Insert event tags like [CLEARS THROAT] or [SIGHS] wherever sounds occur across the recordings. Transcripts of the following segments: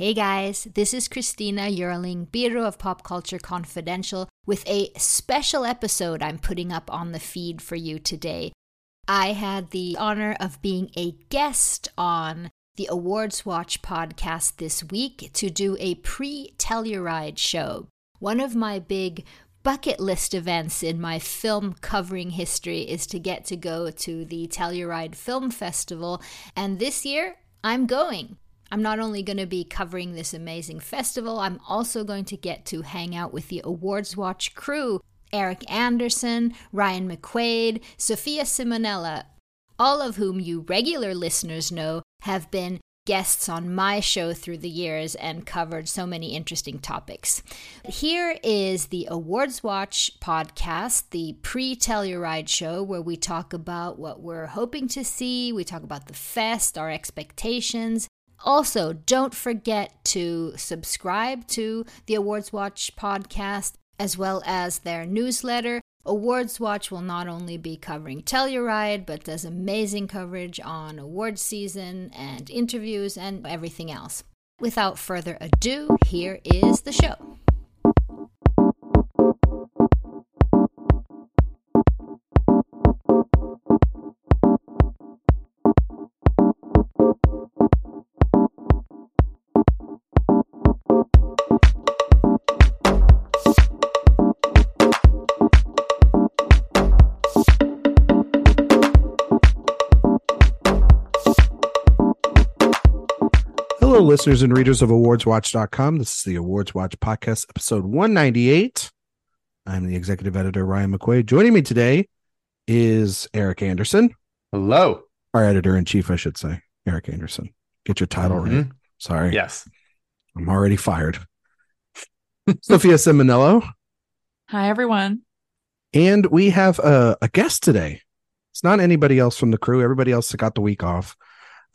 Hey guys, this is Christina Jeurling, Birro of Pop Culture Confidential, with a special episode I'm putting up on the feed for you today. I had the honor of being a guest on the Awards Watch podcast this week to do a pre Telluride show. One of my big bucket list events in my film covering history is to get to go to the Telluride Film Festival, and this year I'm going. I'm not only going to be covering this amazing festival, I'm also going to get to hang out with the Awards Watch crew Erik Anderson, Ryan McQuade, Sophia Ciminello, all of whom you regular listeners know have been guests on my show through the years and covered so many interesting topics. Here is the Awards Watch podcast, the pre Telluride show, where we talk about what we're hoping to see, we talk about the fest, our expectations, also, don't forget to subscribe to the Awards Watch podcast as well as their newsletter. Awards Watch will not only be covering Telluride, but does amazing coverage on awards season and interviews and everything else. Without further ado, here is the show. Listeners and readers of awardswatch.com. This is the Awards Watch podcast, episode 198. I'm the executive editor, Ryan McQuade. Joining me today is Erik Anderson. Hello. Our editor in chief, I should say, Erik Anderson. Get your title mm-hmm. right. Sorry. Yes. I'm already fired. [LAUGHS] Sophia Ciminello. Hi, everyone. And we have a, a guest today. It's not anybody else from the crew. Everybody else got the week off.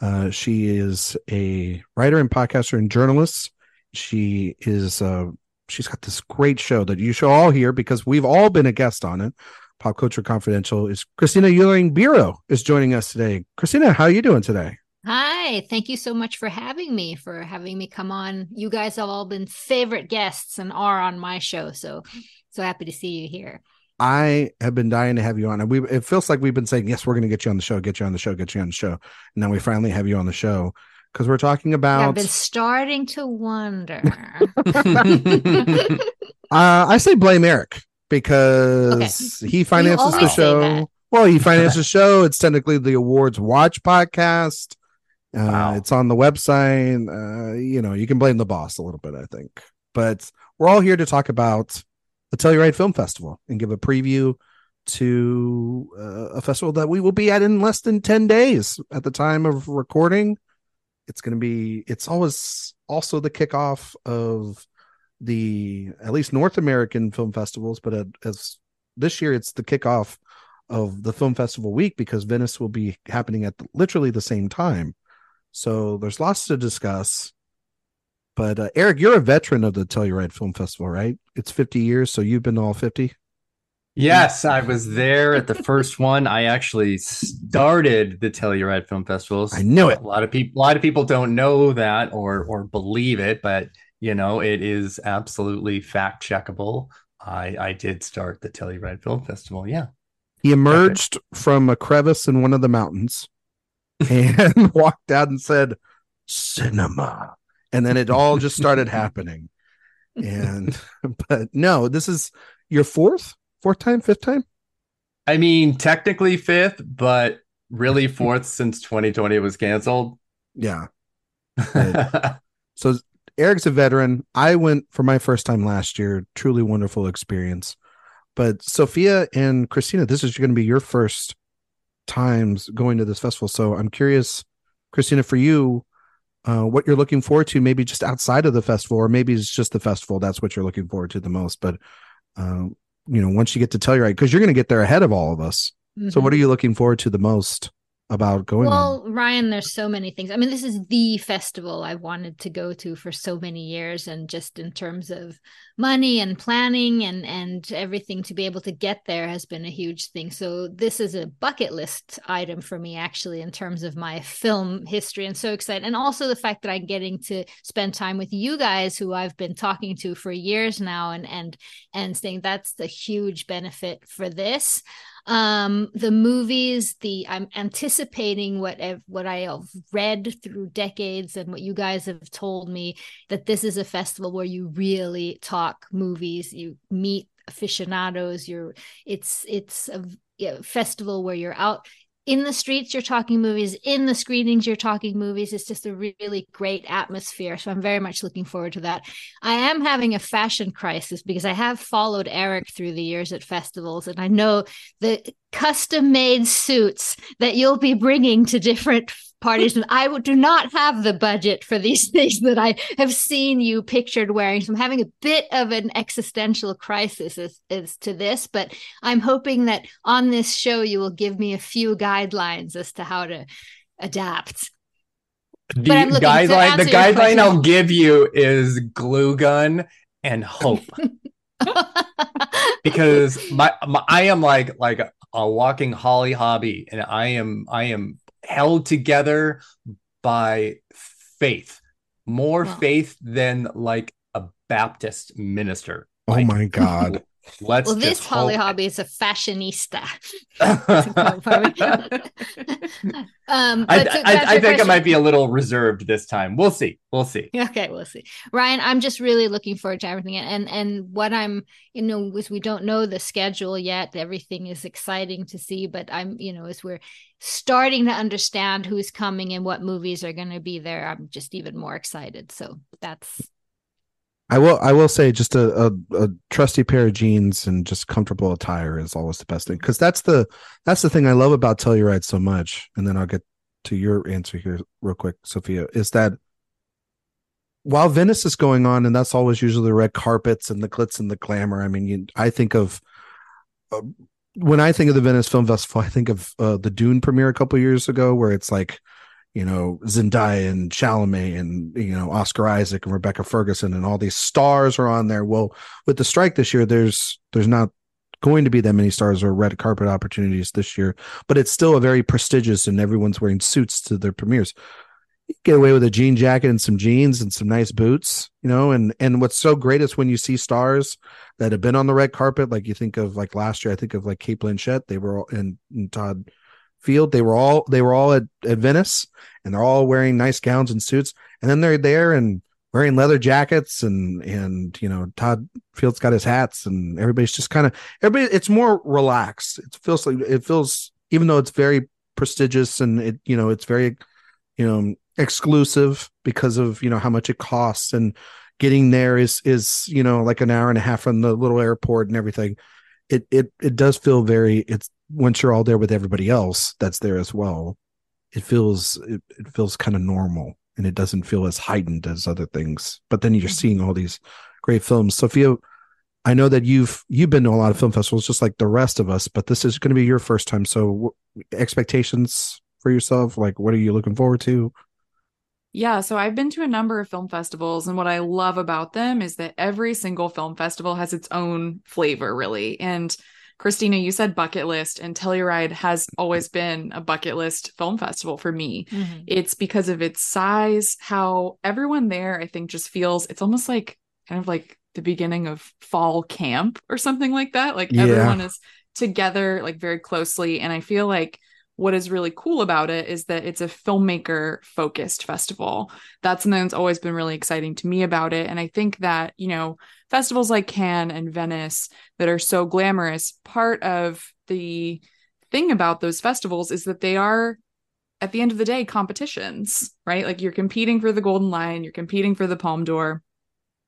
Uh, she is a writer and podcaster and journalist. She is uh, she's got this great show that you should all hear because we've all been a guest on it. Pop Culture Confidential is Christina Jeurling Birro is joining us today. Christina, how are you doing today? Hi, thank you so much for having me, for having me come on. You guys have all been favorite guests and are on my show, so so happy to see you here. I have been dying to have you on. And we it feels like we've been saying, yes, we're going to get you on the show, get you on the show, get you on the show. And now we finally have you on the show because we're talking about. Yeah, I've been starting to wonder. [LAUGHS] [LAUGHS] uh, I say blame Erik because okay. he finances the show. Well, he finances the show. It's technically the Awards Watch podcast. Uh, wow. It's on the website. Uh, you know, you can blame the boss a little bit, I think. But we're all here to talk about the Telluride Film Festival and give a preview to uh, a festival that we will be at in less than 10 days at the time of recording. It's going to be, it's always also the kickoff of the at least North American film festivals, but as this year it's the kickoff of the film festival week because Venice will be happening at literally the same time. So there's lots to discuss. But uh, Erik, you're a veteran of the Telluride Film Festival, right? It's 50 years, so you've been all 50. Yes, I was there at the first [LAUGHS] one. I actually started the Telluride Film Festival. I knew it. A lot of people, a lot of people don't know that or or believe it, but you know it is absolutely fact checkable. I I did start the Telluride Film Festival. Yeah, he emerged from a crevice in one of the mountains and [LAUGHS] walked out and said, "Cinema." And then it all just started [LAUGHS] happening. And [LAUGHS] but no this is your fourth fourth time fifth time? I mean technically fifth but really fourth since 2020 was canceled. Yeah. [LAUGHS] So erik's a veteran. I went for my first time last year. Truly wonderful experience. But sophia and christina this is going to be your first times going to this festival. So i'm curious christina for you uh, what you're looking forward to, maybe just outside of the festival, or maybe it's just the festival. That's what you're looking forward to the most. But uh, you know, once you get to Telluride, because you're going to get there ahead of all of us. Mm-hmm. So, what are mm-hmm. you looking forward to the most? About going well on? ryan there's so many things. I mean this is the festival I've wanted to go to for so many years and just in terms of money and planning and and everything to be able to get there has been a huge thing. So this is a bucket list item for me actually in terms of my film history and so excited. And also the fact that i'm getting to spend time with you guys who i've been talking to for years now and and and saying that's the huge benefit for this um the movies the i'm anticipating what I've, what i have read through decades and what you guys have told me that this is a festival where you really talk movies you meet aficionados you're it's it's a, a festival where you're out in the streets you're talking movies in the screenings you're talking movies it's just a really great atmosphere. So i'm very much looking forward to that. I am having a fashion crisis because i have followed erik through the years at festivals and i know the custom made suits that you'll be bringing to different parties and I do not have the budget for these [LAUGHS] things that I have seen you pictured wearing. So I'm having a bit of an existential crisis as, as to this, but I'm hoping that on this show you will give me a few guidelines as to how to adapt. The guideline, the guideline I'll give you is glue gun and hope. because [LAUGHS] my, my I am like like a walking Holly Hobbie and I am I am held together by faith, more wow. faith than like a Baptist minister. Oh like, my God. Let's well, this Holly Hobbie is a fashionista. [LAUGHS] [LAUGHS] um, I, I, I think it might be a little reserved this time. We'll see. We'll see. Okay, we'll see. Ryan, I'm just really looking forward to everything, and and what I'm, you know, is we don't know the schedule yet. Everything is exciting to see, but I'm, you know, as we're starting to understand who's coming and what movies are going to be there, I'm just even more excited. So that's I will. I will say, just a, a, a, trusty pair of jeans and just comfortable attire is always the best thing because that's the that's the thing I love about Telluride so much. And then I'll get to your answer here real quick, Sophia. Is that while Venice is going on, and that's always usually the red carpets and the glitz and the glamour. I mean, you, I think of uh, when I think of the Venice Film Festival, I think of uh, the Dune premiere a couple years ago, where it's like you know Zendaya and Chalamet and you know Oscar Isaac and Rebecca Ferguson and all these stars are on there. Well, with the strike this year, there's there's not going to be that many stars or red carpet opportunities this year, but it's still a very prestigious and everyone's wearing suits to their premieres. You get away with a jean jacket and some jeans and some nice boots, you know, and and what's so great is when you see stars that have been on the red carpet, like you think of like last year, I think of like Cate Blanchett, they were all and, and Todd field. They were all they were all at, at Venice and they're all wearing nice gowns and suits. And then they're there and wearing leather jackets and and you know Todd Field's got his hats and everybody's just kind of everybody it's more relaxed. It feels like it feels even though it's very prestigious and it you know it's very you know exclusive because of you know how much it costs and getting there is is you know like an hour and a half from the little airport and everything it it it does feel very it's once you're all there with everybody else that's there as well it feels it, it feels kind of normal and it doesn't feel as heightened as other things but then you're mm-hmm. seeing all these great films sophia i know that you've you've been to a lot of film festivals just like the rest of us but this is going to be your first time so expectations for yourself like what are you looking forward to yeah, so I've been to a number of film festivals, and what I love about them is that every single film festival has its own flavor, really. And Christina, you said bucket list, and Telluride has always been a bucket list film festival for me. Mm-hmm. It's because of its size, how everyone there, I think, just feels it's almost like kind of like the beginning of fall camp or something like that. Like yeah. everyone is together, like very closely. And I feel like what is really cool about it is that it's a filmmaker focused festival. That's something that's always been really exciting to me about it. And I think that, you know, festivals like Cannes and Venice that are so glamorous, part of the thing about those festivals is that they are at the end of the day competitions, right? Like you're competing for the Golden Lion, you're competing for the Palme d'Or.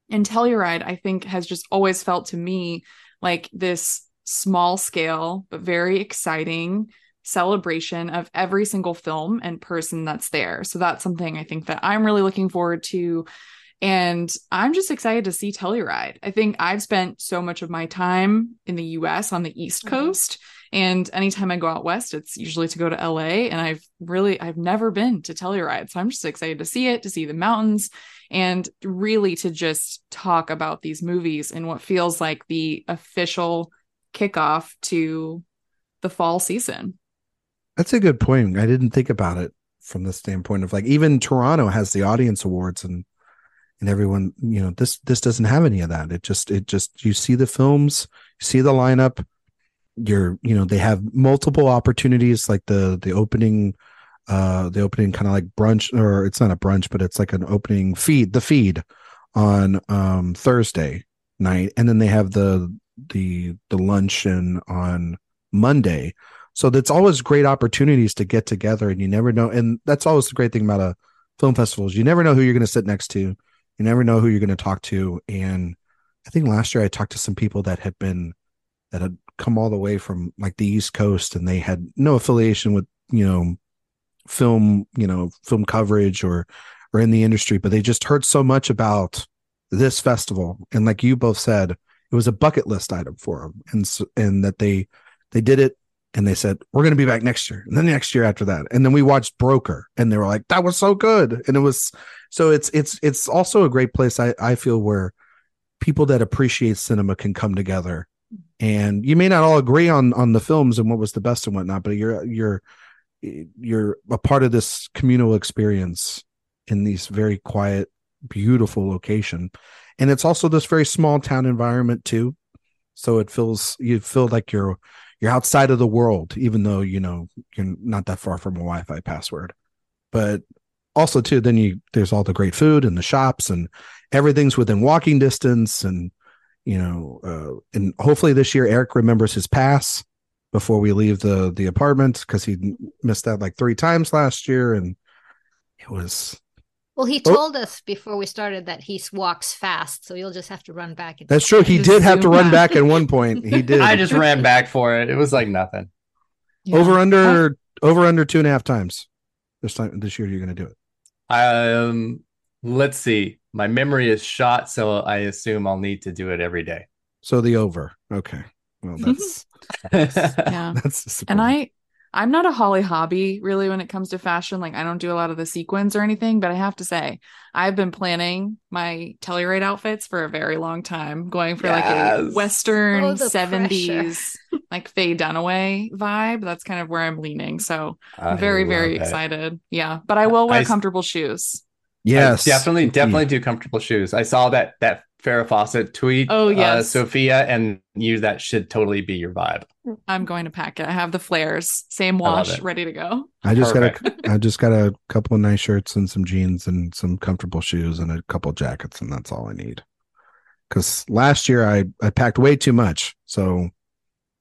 And Telluride, I think, has just always felt to me like this small scale, but very exciting celebration of every single film and person that's there. So that's something I think that I'm really looking forward to. And I'm just excited to see Telluride. I think I've spent so much of my time in the US on the East mm-hmm. Coast. And anytime I go out west, it's usually to go to LA. And I've really, I've never been to Telluride. So I'm just excited to see it, to see the mountains, and really to just talk about these movies and what feels like the official kickoff to the fall season. That's a good point. I didn't think about it from the standpoint of like even Toronto has the audience awards and and everyone, you know, this this doesn't have any of that. It just it just you see the films, you see the lineup, you're you know, they have multiple opportunities like the the opening uh the opening kind of like brunch or it's not a brunch, but it's like an opening feed, the feed on um Thursday night and then they have the the the luncheon on Monday. So that's always great opportunities to get together and you never know and that's always the great thing about a film festival is you never know who you're going to sit next to. You never know who you're going to talk to. And I think last year I talked to some people that had been that had come all the way from like the East Coast and they had no affiliation with, you know, film, you know, film coverage or or in the industry, but they just heard so much about this festival. And like you both said, it was a bucket list item for them and and that they they did it and they said we're going to be back next year. And then next year after that and then we watched broker and they were like that was so good. And it was so it's it's it's also a great place i i feel where people that appreciate cinema can come together. And you may not all agree on on the films and what was the best and whatnot but you're you're you're a part of this communal experience in these very quiet beautiful location. And it's also this very small town environment too. So it feels you feel like you're you're outside of the world even though you know you're not that far from a wi-fi password. But also too then you there's all the great food and the shops and everything's within walking distance and you know uh, and hopefully this year erik remembers his pass before we leave the the apartment because he missed that like three times last year and it was well, he oh. told oh. us before we started that he walks fast, so you'll just have to run back. That's true. He did have to run back at one point. He [LAUGHS] did. I just ran back for it. It was like nothing. Yeah. Over under over under two and a half times this time this year. You're going to do it. Um, let's see. My memory is shot, so I assume I'll need to do it every day. So the over. Okay. Well, that's [LAUGHS] yeah. [LAUGHS] That's and I I'm not a Holly Hobbie really when it comes to fashion. Like I don't do a lot of the sequins or anything, but I have to say I've been planning my Telluride outfits for a very long time, going for yes. like a Western oh, 70s [LAUGHS] like Faye Dunaway vibe. That's kind of where I'm leaning. So I'm very, very it. excited. Yeah. But I will wear I, comfortable shoes. Yes. I definitely, mm. definitely do comfortable shoes. I saw that that Farrah Fawcett tweet. Oh yes, uh, Sophia, and you that should totally be your vibe. I'm going to pack it. I have the flares, same wash, ready to go. I just Perfect. got a, I just got a couple of nice shirts and some jeans and some comfortable shoes and a couple jackets, and that's all I need. Because last year I I packed way too much, so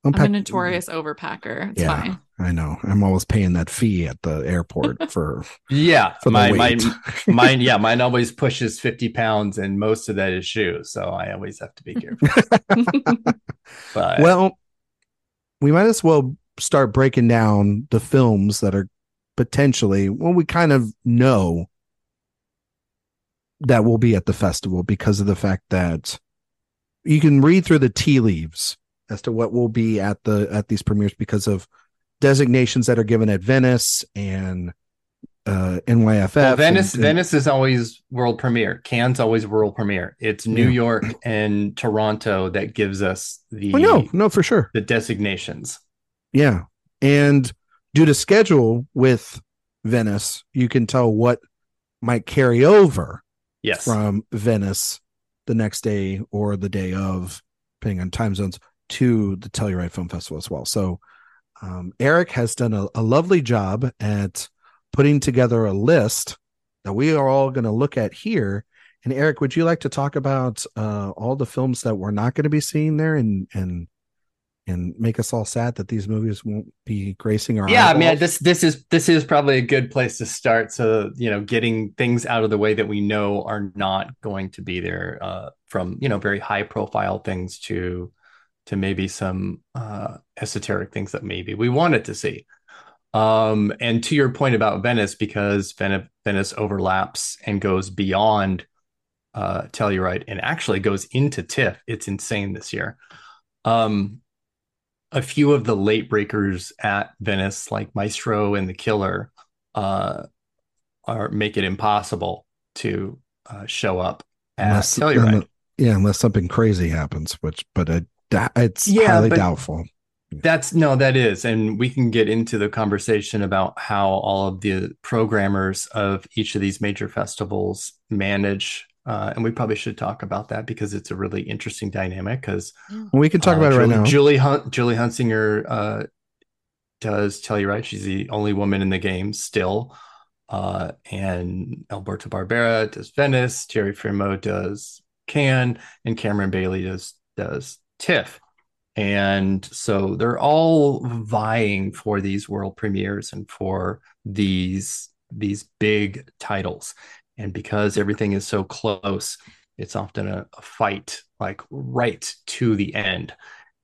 I'm, I'm a notorious overpacker. It's yeah, fine. I know. I'm always paying that fee at the airport [LAUGHS] for yeah. For my my [LAUGHS] mine yeah. [LAUGHS] Mine always pushes fifty pounds, and most of that is shoes. So I always have to be careful. but well, we might as well start breaking down the films that are potentially well, we kind of know that will be at the festival because of the fact that you can read through the tea leaves as to what will be at the at these premieres because of designations that are given at Venice and uh, NYFF. Well, Venice, and, and, Venice is always world premiere. Cannes always world premiere. It's New yeah. York and Toronto that gives us the. Oh, no, no, for sure. The designations. Yeah, and due to schedule with Venice, you can tell what might carry over. Yes. From Venice the next day or the day of, depending on time zones, to the Telluride Film Festival as well. So um, Erik has done a, a lovely job at putting together a list that we are all going to look at here. And Erik, would you like to talk about uh, all the films that we're not going to be seeing there and and and make us all sad that these movies won't be gracing our yeah eyeballs? i mean this this is this is probably a good place to start so you know getting things out of the way that we know are not going to be there uh, from you know very high profile things to to maybe some uh, esoteric things that maybe we wanted to see. Um, and to your point about Venice, because Venice overlaps and goes beyond uh, Telluride and actually goes into TIFF. It's insane this year. Um, a few of the late breakers at Venice, like Maestro and The Killer, uh, are make it impossible to uh, show up at unless, Telluride. yeah, unless something crazy happens, which but it, it's yeah, highly doubtful. That's no, that is, and we can get into the conversation about how all of the programmers of each of these major festivals manage uh, and we probably should talk about that because it's a really interesting dynamic. Because we can talk uh, about Julie, it right now. Julie Hunt, Julie Huntsinger uh, does right. She's the only woman in the game still. Uh, and Alberto Barbera does Venice. Jerry Frémaux does Cannes, and Cameron Bailey does does TIFF. And so they're all vying for these world premieres and for these these big titles. And because everything is so close, it's often a, a fight, like right to the end.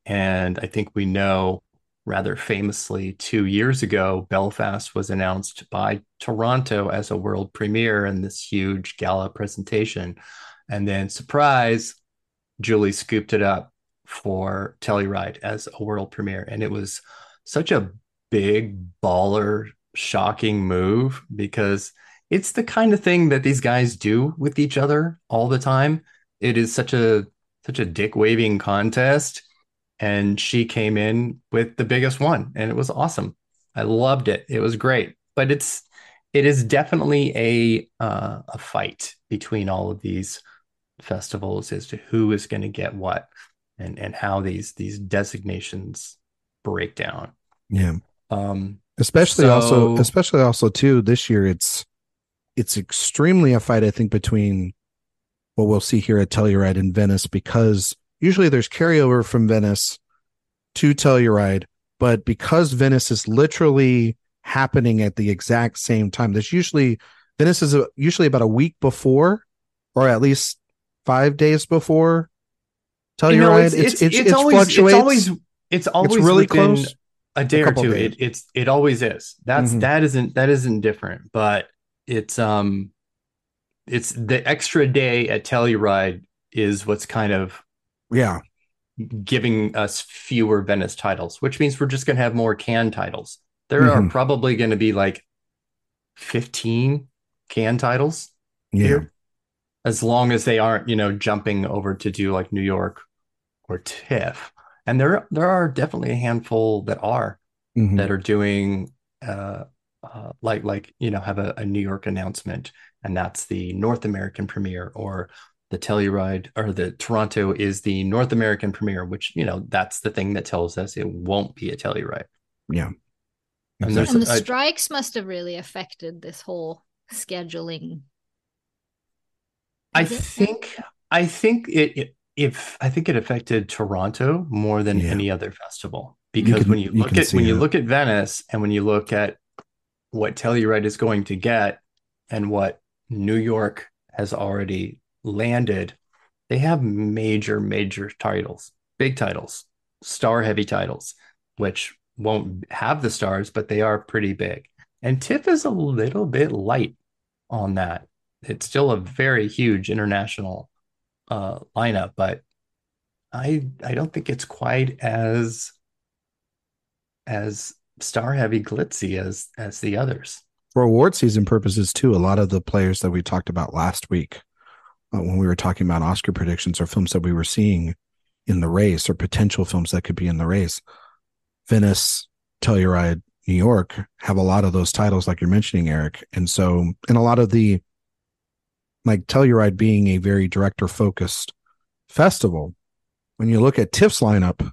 And I think we know rather famously two years ago, Belfast was announced by Toronto as a world premiere in this huge gala presentation. And then, surprise, Julie scooped it up for Telluride as a world premiere. And it was such a big, baller, shocking move because it's the kind of thing that these guys do with each other all the time. It is such a such a dick waving contest, and she came in with the biggest one, and it was awesome. I loved it. It was great, but it's it is definitely a uh, a fight between all of these festivals as to who is going to get what and and how these these designations break down. Yeah. Um especially so, also especially also too this year it's it's extremely a fight, I think, between what we'll see here at Telluride and Venice because usually there's carryover from Venice to Telluride, but because Venice is literally happening at the exact same time, there's usually Venice is a, usually about a week before, or at least five days before Telluride. You know, it's, it's, it's, it's, always, fluctuates. It's always it's always it's really close. A day a or two. It, it's it always is. That's mm-hmm. that isn't that isn't different. But it's um it's the extra day at Telluride is what's kind of yeah giving us fewer Venice titles, which means we're just going to have more Cannes titles. There mm-hmm. are probably going to be like 15 Cannes titles yeah. here, as long as they aren't, you know, jumping over to do like New York or TIFF. And there, there are definitely a handful that are mm-hmm. that are doing uh, uh, like like you know have a, a, New York announcement, and that's the North American premiere, or the Telluride or the Toronto is the North American premiere, which you know that's the thing that tells us it won't be a Telluride. Yeah, and, and the strikes must have really affected this whole scheduling. I think I think it, it, if I think it affected Toronto more than yeah. any other festival because you can, when you look you at when you look at Venice and when you look at what Telluride is going to get and what New York has already landed, they have major, major titles, big titles, star heavy titles, which won't have the stars, but they are pretty big. And TIFF is a little bit light on that. It's still a very huge international uh, lineup, but I I don't think it's quite as as star heavy glitzy as as the others. For award season purposes too a lot of the players that we talked about last week uh, when we were talking about oscar predictions or films that we were seeing in the race or potential films that could be in the race venice telluride new york have a lot of those titles like you're mentioning erik. And so and a lot of the like telluride being a very director focused festival when you look at tiff's lineup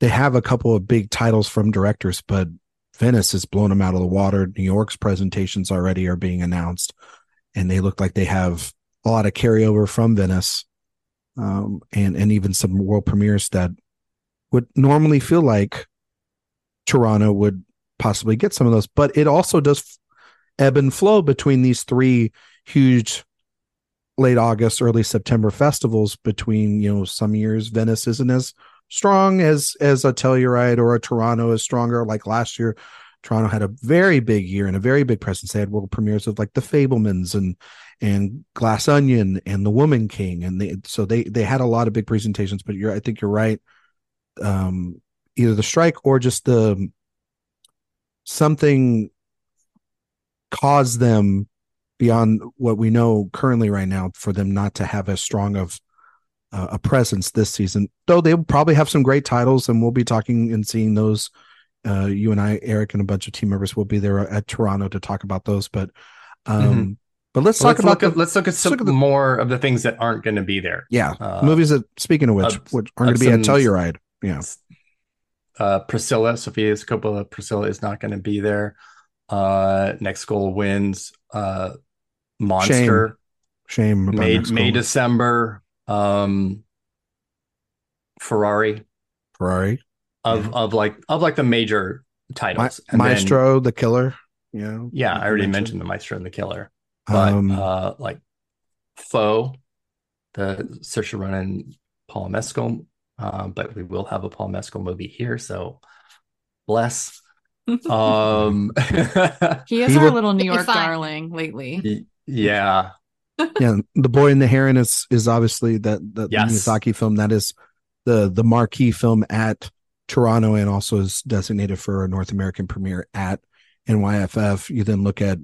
they have a couple of big titles from directors, but Venice has blown them out of the water. New York's presentations already are being announced, and they look like they have a lot of carryover from Venice, um, and and even some world premieres that would normally feel like Toronto would possibly get some of those. But it also does ebb and flow between these three huge late August, early September festivals. Between you know some years Venice isn't as strong as as a Telluride or a Toronto is stronger. Like last year, Toronto had a very big year and a very big presence. They had world premieres of like The Fabelmans and and Glass Onion and The Woman King, and they so they they had a lot of big presentations. But you're I think you're right. Um, either the strike or just the something caused them beyond what we know currently right now for them not to have as strong of uh, a presence this season. Though they'll probably have some great titles, and we'll be talking and seeing those. Uh, you and I, Erik, and a bunch of team members will be there at Toronto to talk about those. But, um, mm-hmm. but let's well, talk let's about look the, at, let's look at some look at the, more of the things that aren't going to be there. Yeah, uh, movies that speaking of which, which aren't going to be at Telluride. Yeah, uh, Priscilla, Sofia Coppola, Priscilla is not going to be there. Uh, next goal wins. Uh, Monster. Shame. Shame May May December. Um, Ferrari. Ferrari. Of yeah. of like of like the major titles. Ma- Maestro, then, the Killer. Yeah. Yeah, I already mentioned. mentioned the Maestro and the Killer. But um, uh, like Foe, the Saoirse Ronan Paul Mescal. Uh, but we will have a Paul Mescal movie here, so bless. [LAUGHS] um [LAUGHS] he is he our will, little New York darling lately. Yeah. yeah, the boy in the heron is is obviously that the, yes. Miyazaki film that is the the marquee film at Toronto and also is designated for a North American premiere at NYFF. You then look at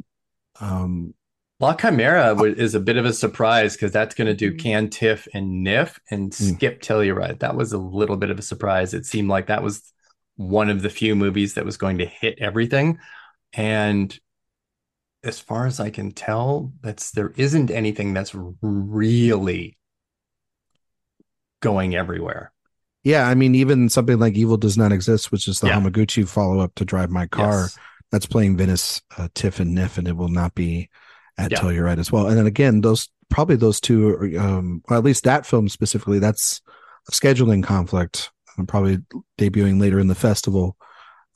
um La Chimera is a bit of a surprise because that's going to do mm. Cannes TIFF and NYFF and skip mm. skip Telluride. That was a little bit of a surprise. It seemed like that was one of the few movies that was going to hit everything. And as far as I can tell, that's there isn't anything that's really going everywhere. Yeah, I mean, even something like Evil Does Not Exist, which is the yeah. Hamaguchi follow up to Drive My Car, yes. that's playing Venice, uh, TIFF, and NYFF, and it will not be at yeah. Telluride as well. And then again, those probably those two, are, um, well, at least that film specifically, that's a scheduling conflict. I'm uh, probably debuting later in the festival,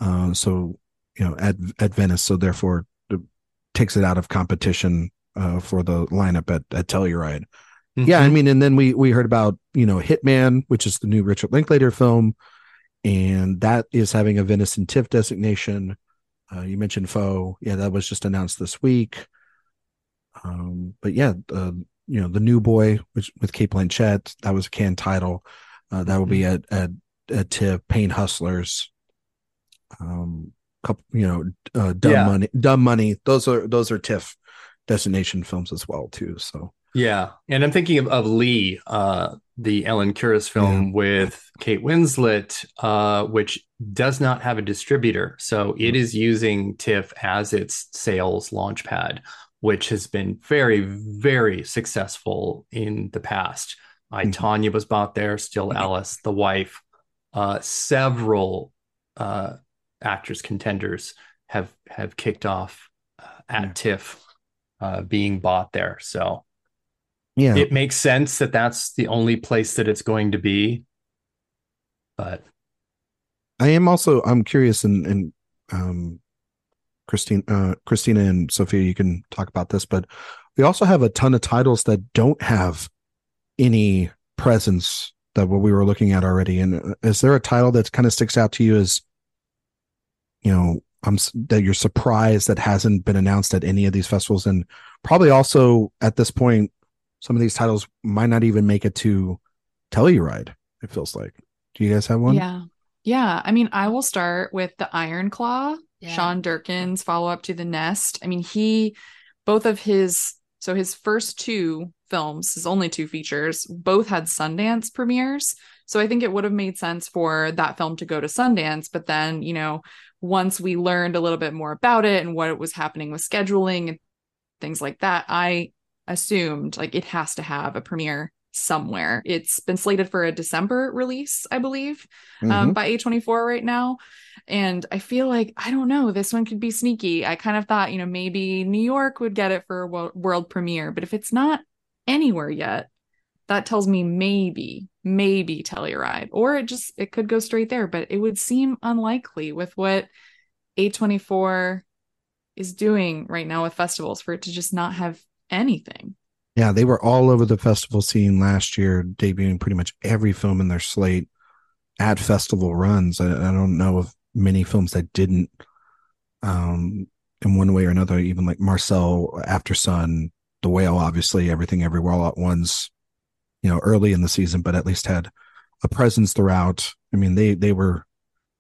uh, so you know at at Venice. So therefore, takes it out of competition uh, for the lineup at at Telluride. Mm-hmm. Yeah, I mean, and then we we heard about you know Hitman, which is the new Richard Linklater film, and that is having a Venice and TIFF designation. Uh, you mentioned Foe, yeah, that was just announced this week. Um, but yeah, uh, you know, the new boy, which with Cate Blanchett, that was a Cannes title. Uh, that will be mm-hmm. at at at TIFF, Pain Hustlers. Um, couple, you know, uh, dumb yeah. money, dumb money. Those are those are TIFF destination films as well too. So yeah, and I'm thinking of, of Lee, uh, the Ellen Kuras film yeah. with Kate Winslet, uh, which does not have a distributor, so it mm-hmm. using TIFF as its sales launch pad which has been very, very successful in the past. I mm-hmm. Tonya was bought there, still mm-hmm. Alice, the wife. Uh, several uh, actors contenders have have kicked off uh, at yeah. TIFF, uh, being bought there. So yeah, it makes sense that that's the only place that it's going to be. But I am also I'm curious and and um Christine, uh, Christina and Sophia, you can talk about this, but we also have a ton of titles that don't have any presence that what we were looking at already. And uh, is there a title that kind of sticks out to you as, you know, I'm that you're surprised that hasn't been announced at any of these festivals, and probably also at this point, some of these titles might not even make it to Telluride. It feels like. Do you guys have one? Yeah, yeah. I mean, I will start with the Iron Claw yeah. Sean Durkin's follow up to The Nest. I mean, he, both of his, so his first two films, his only two features, both had Sundance premieres. So I think it would have made sense for that film to go to Sundance. But then, you know, once we learned a little bit more about it and what was happening with scheduling and things like that, I assumed like it has to have a premiere somewhere. It's been slated for a December release, I believe, um, mm-hmm. um, by A24 right now. And I feel like, I don't know, this one could be sneaky. I kind of thought, you know, maybe New York would get it for a world premiere, but if it's not anywhere yet, that tells me maybe, maybe Telluride, or it just, it could go straight there, but it would seem unlikely with what A24 is doing right now with festivals for it to just not have anything. Yeah, they were all over the festival scene last year, debuting pretty much every film in their slate at festival runs. I, I don't know of many films that didn't um, in one way or another. Even like Marcel, Aftersun, The Whale, obviously, everything everywhere all at once. You know, early in the season, but at least had a presence throughout. I mean, they they were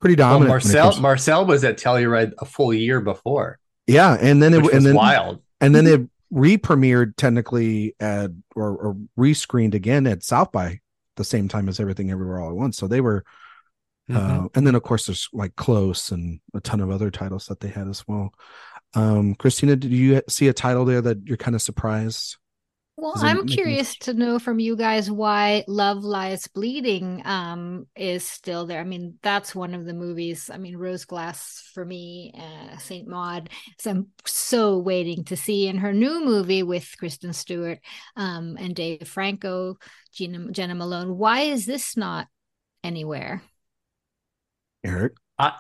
pretty dominant. Well, Marcel comes- Marcel was at Telluride a full year before. Yeah, and then it and then wild, and then it re-premiered technically at or, or re-screened again at South by the same time as everything everywhere all at once. So they were mm-hmm. uh, and then of course there's like close and a ton of other titles that they had as well. Um Christina, did you see a title there that you're kind of surprised? Well, I'm curious to know from you guys why Love Lies Bleeding um, is still there. I mean, that's one of the movies. I mean, Rose Glass for me, uh, Saint Maud. So I'm so waiting to see in her new movie with Kristen Stewart um, and Dave Franco, Gina, Jena Malone. Why is this not anywhere? Erik, I,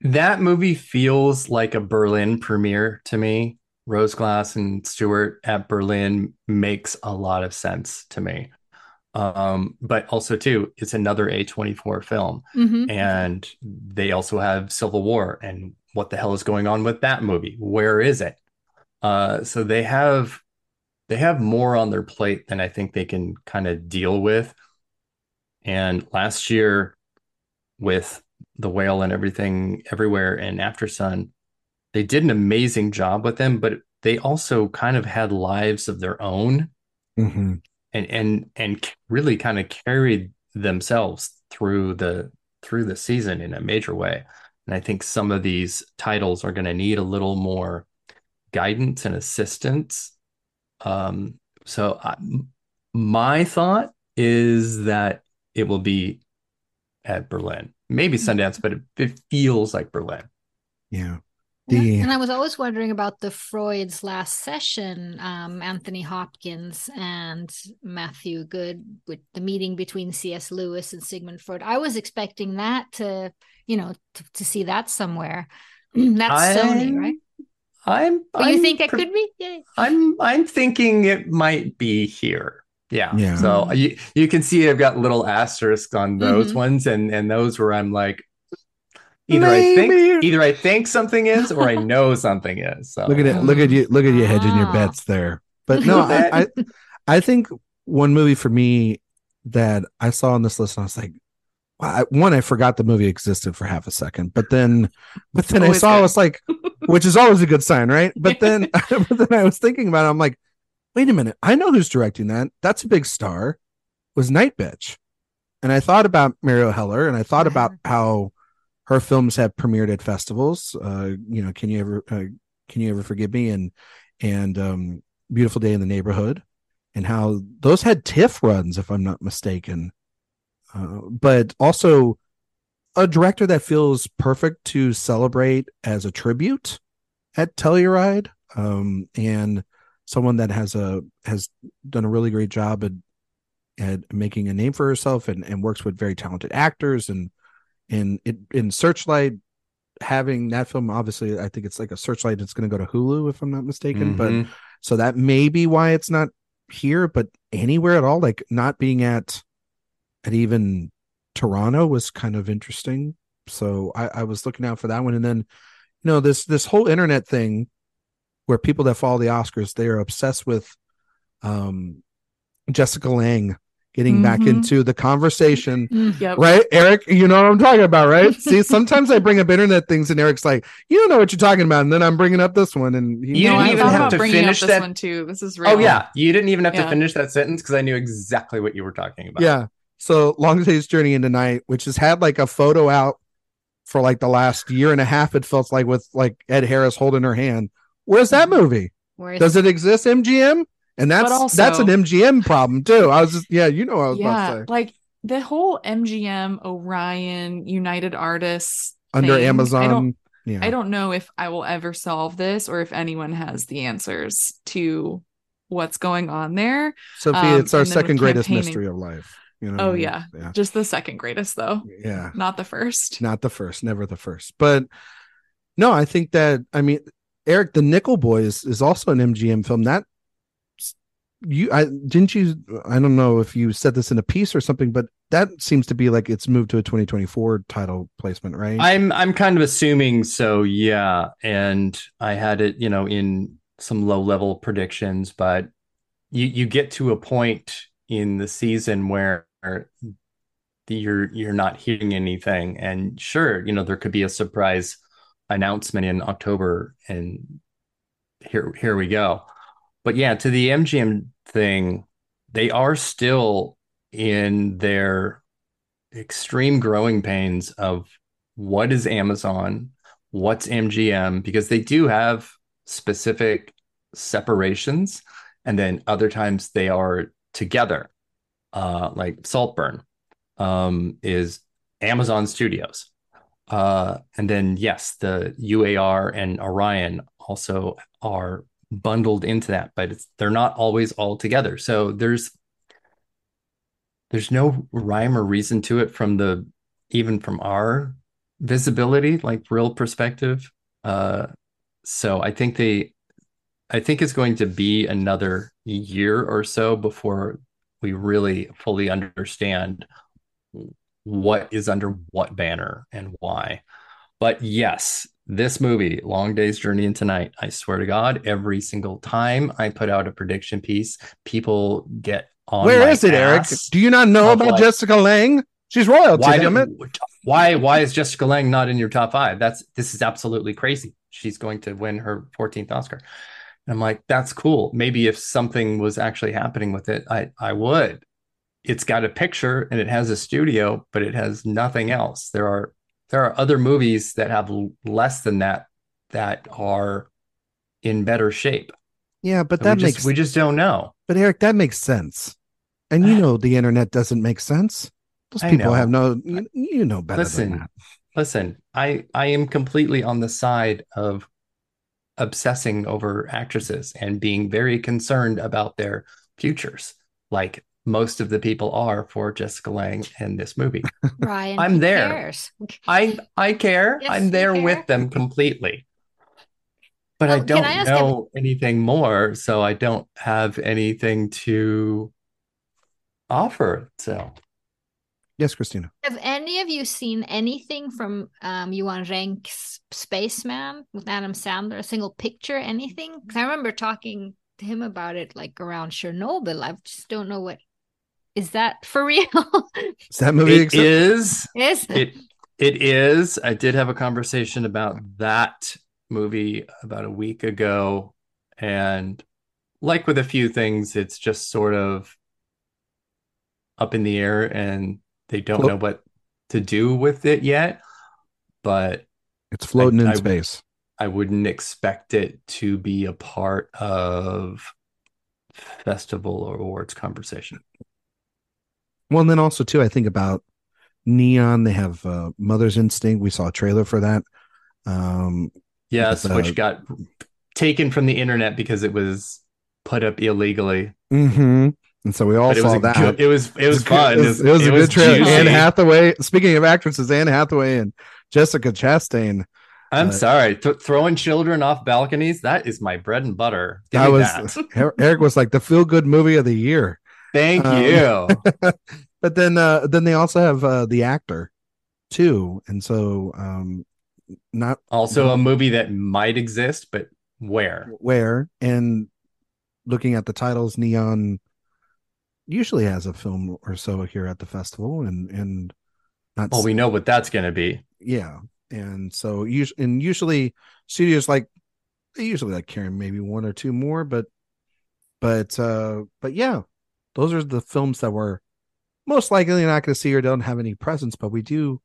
that movie feels like a Berlin premiere to me. Rose Glass and Stewart at Berlin makes a lot of sense to me. Um, but also too, it's another A24 film. Mm-hmm. And they also have Civil War and what the hell is going on with that movie? Where is it? Uh, so they have they have more on their plate than I think they can kind of deal with. And last year with the whale and everything everywhere and Aftersun, they did an amazing job with them, but they also kind of had lives of their own mm-hmm. and and and really kind of carried themselves through the through the season in a major way. And I think some of these titles are going to need a little more guidance and assistance. Um, so I, my thought is that it will be at Berlin, maybe mm-hmm. Sundance, but it, it feels like Berlin. Yeah. The... And I was always wondering about the Freud's last session, um, Anthony Hopkins and Matthew Goode, with the meeting between C.S. Lewis and Sigmund Freud. I was expecting that to, you know, to, to see that somewhere. [CLEARS THROAT] That's I, Sony, right? I'm. But I'm, you think it could be? Yeah. I'm. I'm thinking it might be here. Yeah. yeah. So you you can see I've got little asterisks on those mm-hmm. ones, and and those where I'm like, Either Maybe. I think either I think something is or I [LAUGHS] know something is. So. Look at it. Look at you. Look at you hedging your ah. bets there. But no, [LAUGHS] I, I, I think one movie for me that I saw on this list, and I was like, I, one, I forgot the movie existed for half a second, but then, but then I saw, good. I was like, which is always a good sign, right? But then, [LAUGHS] but then I was thinking about it. I'm like, wait a minute, I know who's directing that. That's a big star. Was Night Bitch, and I thought about Marielle Heller, and I thought about how her films have premiered at festivals. Uh, you know, can you ever uh, can you ever forgive me and and um, Beautiful Day in the Neighborhood, and how those had TIFF runs, if I'm not mistaken. Uh, but also a director that feels perfect to celebrate as a tribute at Telluride, um, and someone that has a has done a really great job at at making a name for herself and, and works with very talented actors and and it in Searchlight having that film obviously I think it's like a Searchlight it's going to go to Hulu if I'm not mistaken mm-hmm. but so that may be why it's not here but anywhere at all like not being at at even Toronto was kind of interesting. So I, I was looking out for that one. And then you know this this whole internet thing where people that follow the Oscars they are obsessed with um Jessica Lange getting mm-hmm. back into the conversation. Mm-hmm. Yep. Right, Erik? You know what I'm talking about, right? [LAUGHS] See, sometimes I bring up internet things and Erik's like, you don't know what you're talking about. And then I'm bringing up this one. And you, you didn't even have to finish that one too. This is real. Oh, yeah. You didn't even have yeah. to finish that sentence because I knew exactly what you were talking about. Yeah. So Long Day's Journey into Night, which has had like a photo out for like the last year and a half, it felt like with like Ed Harris holding her hand. Where's that movie? Where's Does it exist, MGM? And that's also, that's an MGM problem too. I was just yeah, you know what I was yeah, about to say. Like the whole MGM Orion United Artists under thing, Amazon. I don't, yeah. I don't know if I will ever solve this or if anyone has the answers to what's going on there. Sophie, um, it's our second greatest mystery of life. You know, oh yeah. yeah, just the second greatest though. Yeah, not the first. Not the first. Never the first. But no, I think that I mean Erik, the Nickel Boys is also an MGM film. That you I didn't you I don't know if you said this in a piece or something, but that seems to be like it's moved to a 2024 title placement, right? I'm I'm kind of assuming so, yeah. And I had it, you know, in some low level predictions, but you you get to a point in the season where you're you're not hearing anything, and sure, you know, there could be a surprise announcement in October, and here here we go. But yeah, to the MGM thing, they are still in their extreme growing pains of what is Amazon, what's MGM, because they do have specific separations, and then other times they are together. Uh, like Saltburn um, is Amazon Studios. Uh, and then, yes, the UAR and Orion also are bundled into that, but they're not always all together. So there's there's no rhyme or reason to it from the even from our visibility, like real perspective. Uh, so I think they, I think it's going to be another year or so before we really fully understand what is under what banner and why. But yes, this movie, Long Day's Journey into Night, I swear to God, every single time I put out a prediction piece, people get on. Where is it, Erik? Do you not know about like, Jessica Lange? She's royalty. Why, damn it. why why is Jessica Lange not in your top five? That's this is absolutely crazy. She's going to win her 14th Oscar. And I'm like, that's cool. Maybe if something was actually happening with it, I I would. It's got a picture and it has a studio, but it has nothing else. There are there are other movies that have less than that that are in better shape. Yeah, but that we makes just, we just don't know. But Erik, that makes sense. And you [SIGHS] know the internet doesn't make sense. Those people have no you, you, know better listen, than that. Listen, I I am completely on the side of obsessing over actresses and being very concerned about their futures. Like most of the people are for Jessica Lange in this movie. Ryan, I'm there. Cares? I I care. Yes, I'm there care. with them completely. But well, I don't I know him? anything more, so I don't have anything to offer. So Yes, Christina. Have any of you seen anything from um, Johan Renck's Spaceman with Adam Sandler? A single picture, anything? Because I remember talking to him about it like around Chernobyl. I just don't know what is that for real? is that movie? It is. Is it? It is. I did have a conversation about that movie about a week ago, and like with a few things, it's just sort of up in the air, and they don't know what to do with it yet. But it's floating I, in I, space. I wouldn't expect it to be a part of festival or awards conversation. Well, and then also too, I think about Neon. They have uh, Mother's Instinct. We saw a trailer for that. Um, yes, with, uh, which got taken from the internet because it was put up illegally. Mm-hmm. And so we all saw that. Good, it was it was fun. It was, it was it a good trailer. Anne Hathaway. Speaking of actresses, Anne Hathaway and Jessica Chastain. I'm uh, sorry, Th- throwing children off balconies—that is my bread and butter. Give that was that. Erik was like the feel-good movie of the year. Thank um, you. [LAUGHS] but then uh then they also have uh the actor too. And so um not also a movie that might exist, but where? Where? And looking at the titles, Neon usually has a film or so here at the festival and and not well we know what that's going to be yeah and so usually and usually studios like they usually like carrying maybe one or two more but but uh but yeah those are the films that we're most likely not going to see or don't have any presence, but we do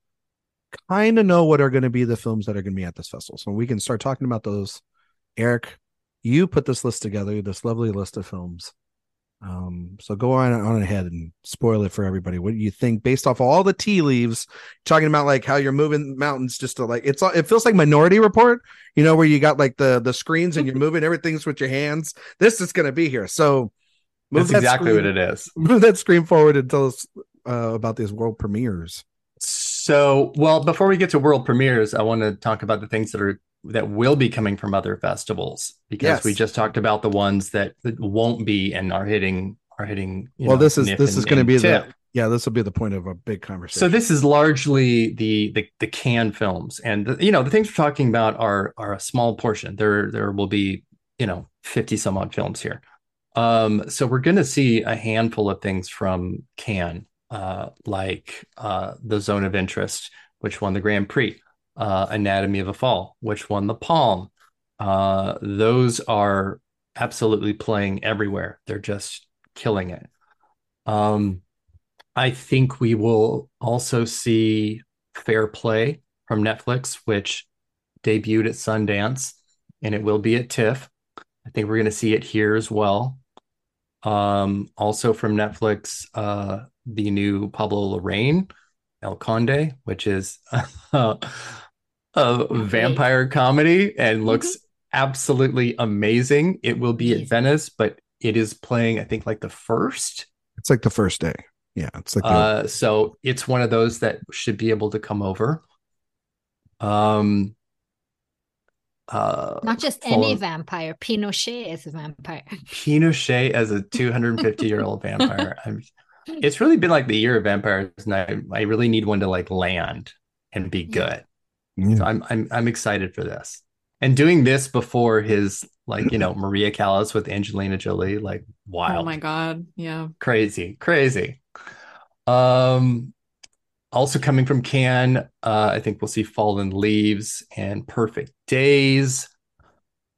kind of know what are going to be the films that are going to be at this festival. So we can start talking about those. Erik, you put this list together, this lovely list of films. Um, so go on on ahead and spoil it for everybody. What do you think based off all the tea leaves? Talking about like how you're moving mountains just to like it's it feels like Minority Report, you know, where you got like the the screens and you're [LAUGHS] moving everything's with your hands. This is going to be here. So Move That's that exactly screen, what it is. [LAUGHS] Move that screen forward and tell us uh, about these world premieres. So, well, before we get to world premieres, I want to talk about the things that are that will be coming from other festivals because yes. we just talked about the ones that, that won't be and are hitting are hitting. well, know, this is this is going to be the yeah, this will be the point of a big conversation. So this is largely the the, the Cannes films, and the, you know the things we're talking about are are a small portion. There there will be you know fifty some odd films here. Um, so we're going to see a handful of things from Cannes, uh, like uh, the Zone of Interest, which won the Grand Prix, uh, Anatomy of a Fall, which won the Palm. Uh, those are absolutely playing everywhere. They're just killing it. Um, I think we will also see Fair Play from Netflix, which debuted at Sundance, and it will be at TIFF. I think we're going to see it here as well. Um, also from Netflix, uh, the new Pablo Larraín, El Conde, which is [LAUGHS] a, vampire comedy and mm-hmm. looks absolutely amazing. It will be at Venice, but it is playing, I think, like the first. It's like the first day. Yeah, it's like uh, so it's one of those that should be able to come over. Um, uh, not just any vampire. Pinochet is a vampire. [LAUGHS] Pinochet as a 250 year old [LAUGHS] vampire. I'm, it's really been like the year of vampires, and I, I really need one to like land and be good. Yeah. So I'm I'm I'm excited for this. And doing this before his like you know [CLEARS THROAT] Maria Callas with Angelina Jolie, like wild. Oh my god, yeah, crazy, crazy. Um, also coming from Cannes, uh, I think we'll see Fallen Leaves and Perfect Days.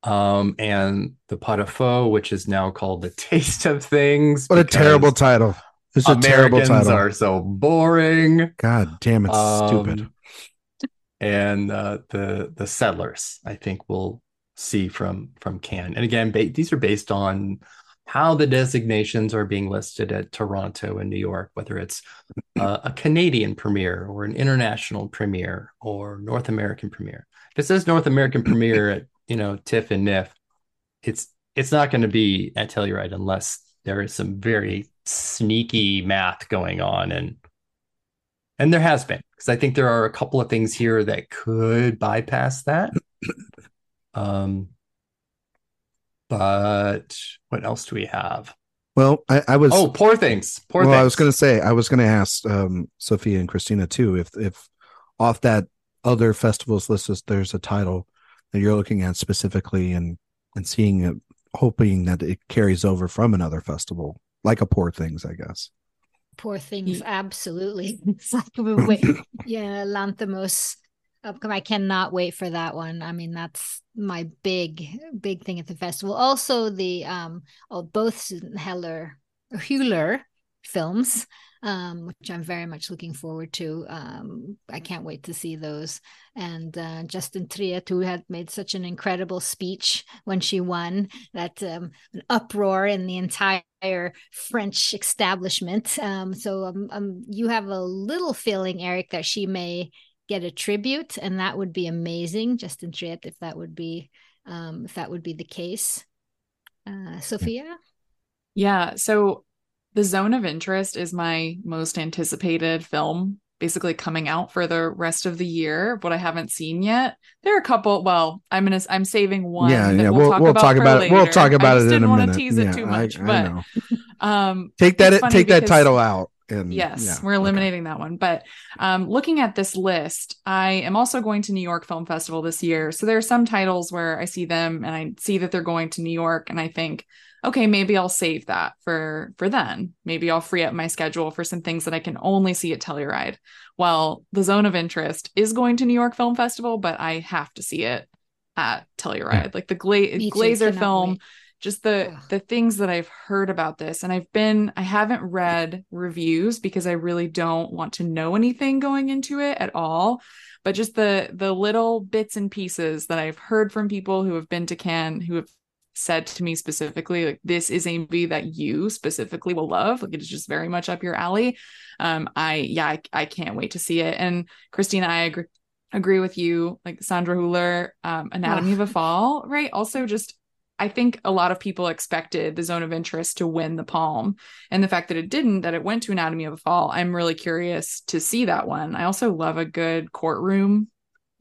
Um, and the pot au feu, which is now called the Taste of Things. What a terrible title! It's a Americans terrible title. Are so boring. God damn, it's um, stupid. And uh, the the Settlers, I think we'll see from from Cannes. And again, ba- these are based on how the designations are being listed at Toronto and New York, whether it's uh, a Canadian premiere or an international premiere or North American premiere. If it says North American premiere at you know TIFF and NYFF, it's it's not going to be at Telluride unless there is some very sneaky math going on and and there has been because I think there are a couple of things here that could bypass that. Um, but what else do we have? Well, I, I was oh poor things. Poor well, things. I was going to say I was going to ask um, Sophia and Christina too if if off that other festivals list is, there's a title that you're looking at specifically and and seeing it, hoping that it carries over from another festival, like a Poor Things, I guess. Poor Things, absolutely. [LAUGHS] it's like [LAUGHS] wait, yeah, Lanthimos I cannot wait for that one. I mean, that's my big, big thing at the festival. Also, the um, oh, both Heller, Hüller films, um, which I'm very much looking forward to. Um, I can't wait to see those. And uh, Justine Triet, who had made such an incredible speech when she won, that um, an uproar in the entire French establishment. Um, so um, um, you have a little feeling, Erik, that she may get a tribute, and that would be amazing. Justine Triet, if that would be um, if that would be the case. Uh, Sophia. Yeah. So the zone of interest is my most anticipated film basically coming out for the rest of the year what i haven't seen yet there are a couple well i'm gonna i'm saving one yeah yeah we'll, we'll talk we'll about, talk about it we'll talk about it in a minute tease yeah, it too much I, but I [LAUGHS] um take that take that title out and yes, yeah, we're eliminating okay. that one. But um, looking at this list, I am also going to New York Film Festival this year. So there are some titles where I see them and I see that they're going to New York, and I think, okay, maybe I'll save that for for then. Maybe I'll free up my schedule for some things that I can only see at Telluride. Well, the Zone of Interest is going to New York Film Festival, but I have to see it at Telluride. Yeah. Like the Gla- Glazer film. Wait just the Ugh. the things that I've heard about this. And I've been I haven't read reviews because I really don't want to know anything going into it at all. But just the the little bits and pieces that I've heard from people who have been to Cannes who have said to me specifically like this is a movie that you specifically will love. Like it's just very much up your alley. Um I yeah I, I can't wait to see it. And Christina I agree agree with you. Like Sandra Hüller um Anatomy of a Fall right? Also just I think a lot of people expected the zone of interest to win the palm. And the fact that it didn't, that it went to Anatomy of a Fall, I'm really curious to see that one. I also love a good courtroom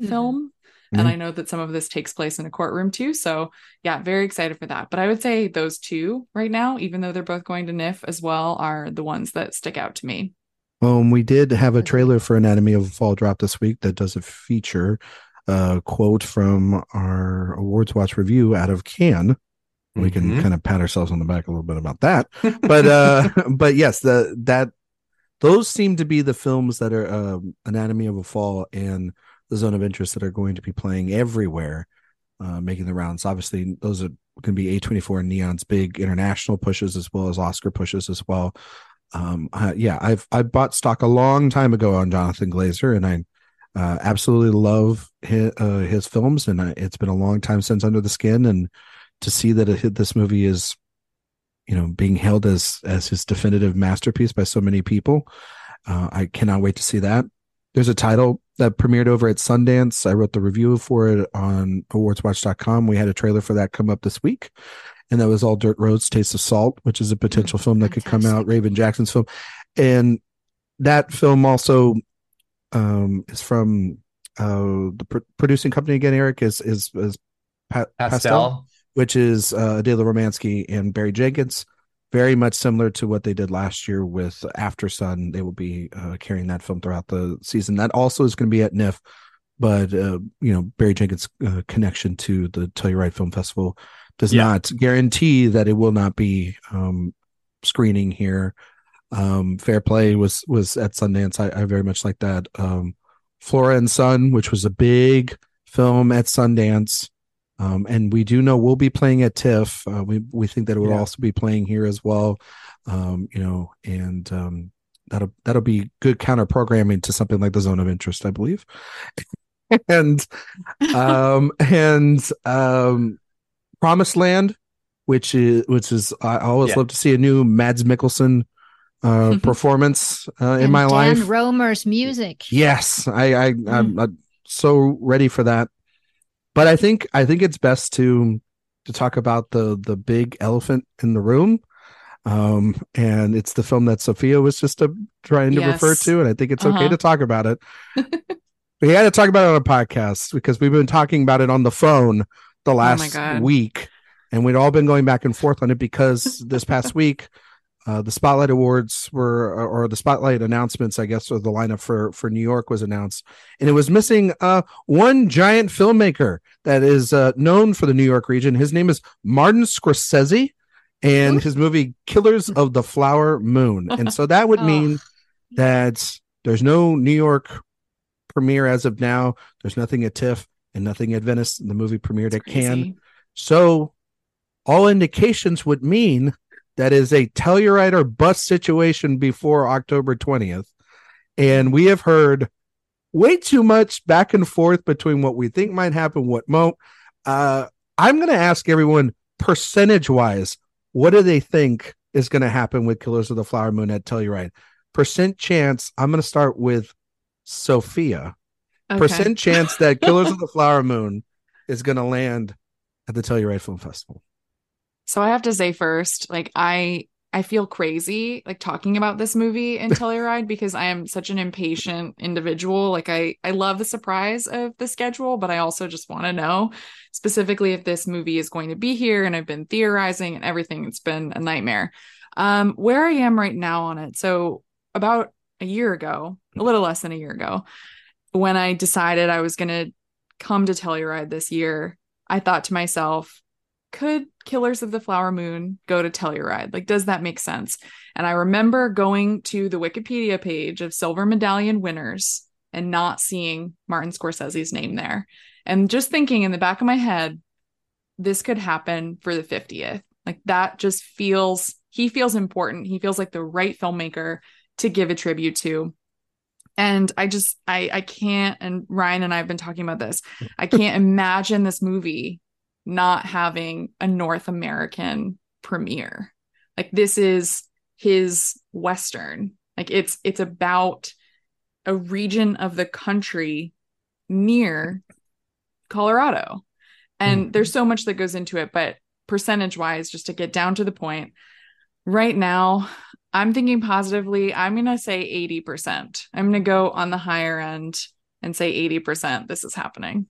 mm-hmm. film. Mm-hmm. And I know that some of this takes place in a courtroom too. So, yeah, very excited for that. But I would say those two right now, even though they're both going to NYFF as well, are the ones that stick out to me. Um, we did have a trailer for Anatomy of a Fall drop this week that does a feature uh, quote from our awards watch review out of Cannes. We can mm-hmm. kind of pat ourselves on the back a little bit about that, [LAUGHS] but uh, [LAUGHS] but yes, the that those seem to be the films that are um, Anatomy of a Fall and The Zone of Interest that are going to be playing everywhere, uh, making the rounds. Obviously, those are going to be A24 and Neon's big international pushes as well as Oscar pushes as well. Um, uh, yeah, I've I bought stock a long time ago on Jonathan Glazer, and I uh, absolutely love his, uh, his films, and I, it's been a long time since Under the Skin, and to see that it, this movie is, you know, being held as as his definitive masterpiece by so many people, uh, I cannot wait to see that. There's a title that premiered over at Sundance. I wrote the review for it on awardswatch.com. We had a trailer for that come up this week. And that was all Dirt Roads Taste of Salt, which is a potential film that could come out, Raven Jackson's film. And that film also um, is from uh, the pr- producing company again. Erik is is is pa- Pastel. Pastel, which is uh, Adele Romanski and Barry Jenkins. Very much similar to what they did last year with Aftersun. They will be uh, carrying that film throughout the season. That also is going to be at NYFF, but uh, you know Barry Jenkins' uh, connection to the Telluride Film Festival does yeah. not guarantee that it will not be um, screening here um, Fair Play was was at Sundance. I, I very much like that. Um, Flora and Son, which was a big film at Sundance. Um, and we do know we'll be playing at TIFF. Uh, we we think that it will yeah. also be playing here as well. Um, you know, and um, that'll that'll be good counter programming to something like the Zone of Interest, I believe. [LAUGHS] and um [LAUGHS] and um, Promised Land, which is which is I always yeah. love to see a new Mads Mikkelsen uh, [LAUGHS] performance uh, in my Dan life. Romer's music. Yes, I, I mm. I'm, I'm, so ready for that. But I think I think it's best to to talk about the the big elephant in the room. Um, and it's the film that Sophia was just uh, trying to yes. refer to, and I think it's uh-huh. okay to talk about it. [LAUGHS] we had to talk about it on a podcast because we've been talking about it on the phone the oh last oh week, and we'd all been going back and forth on it because this past [LAUGHS] week uh, the Spotlight Awards were, or the Spotlight announcements, I guess, or the lineup for for New York was announced, and it was missing uh, one giant filmmaker that is uh, known for the New York region. His name is Martin Scorsese, and his movie Killers of the Flower Moon. And so that would [LAUGHS] mean oh. that there's no New York premiere as of now. There's nothing at TIFF and nothing at Venice. The movie premiered That's at Cannes. So all indications would mean that is a Telluride or bust situation before October 20th. And we have heard way too much back and forth between what we think might happen, what won't. Uh, I'm going to ask everyone percentage wise, what do they think is going to happen with Killers of the Flower Moon at Telluride? Percent chance, I'm going to start with Sophia. Okay. Percent chance that Killers of the [LAUGHS] Flower Moon is going to land at the Telluride Film Festival. So I have to say first, like I I feel crazy like talking about this movie in [LAUGHS] Telluride because I am such an impatient individual. Like I I love the surprise of the schedule, but I also just want to know specifically if this movie is going to be here and I've been theorizing and everything. It's been a nightmare. Um where I am right now on it. So about a year ago, a little less than a year ago, when I decided I was going to come to Telluride this year, I thought to myself, could Killers of the Flower Moon go to Telluride? Like, does that make sense? And I remember going to the Wikipedia page of Silver Medallion winners and not seeing Martin Scorsese's name there. And just thinking in the back of my head, this could happen for the 50th. Like, that just feels, he feels important. He feels like the right filmmaker to give a tribute to and i just i i can't and ryan and i've been talking about this i can't [LAUGHS] imagine this movie not having a North American premiere. Like this is his western. Like it's it's about a region of the country near Colorado. And mm. there's so much that goes into it, but percentage wise just to get down to the point, right now I'm thinking positively. I'm going to say 80%. I'm going to go on the higher end and say 80% this is happening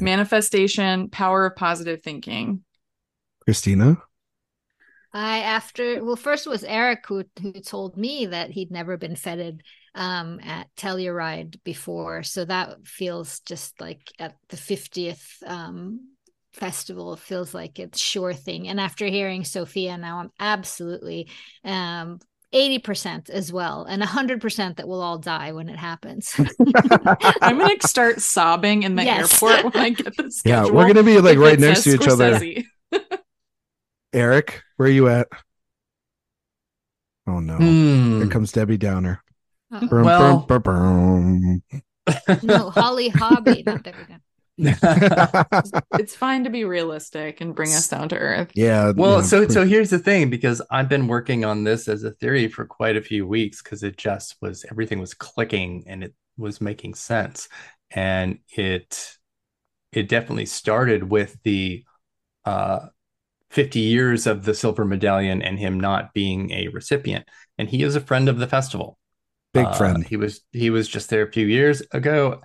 manifestation, power of positive thinking. Christina? I after well, first it was Erik who who told me that he'd never been feted um, at Telluride before, so that feels just like at the fiftieth um, festival feels like it's sure thing. And after hearing Sophia, now I'm absolutely um, 80% as well and 100% that we'll all die when it happens. [LAUGHS] I'm gonna [LAUGHS] start sobbing in the yes. airport when i get this yeah we're gonna be like right next to each other. [LAUGHS] erik where are you at? Oh no. Hmm. here comes debbie downer. Well, no Holly Hobbie. Not debbie downer [LAUGHS] it's fine to be realistic and bring us down to earth. Yeah. Well, yeah. so so here's the thing because I've been working on this as a theory for quite a few weeks because it just was everything was clicking and it was making sense. And it it definitely started with the uh 50 years of the silver medallion and him not being a recipient. And he is a friend of the festival. Big uh, friend. He was he was just there a few years ago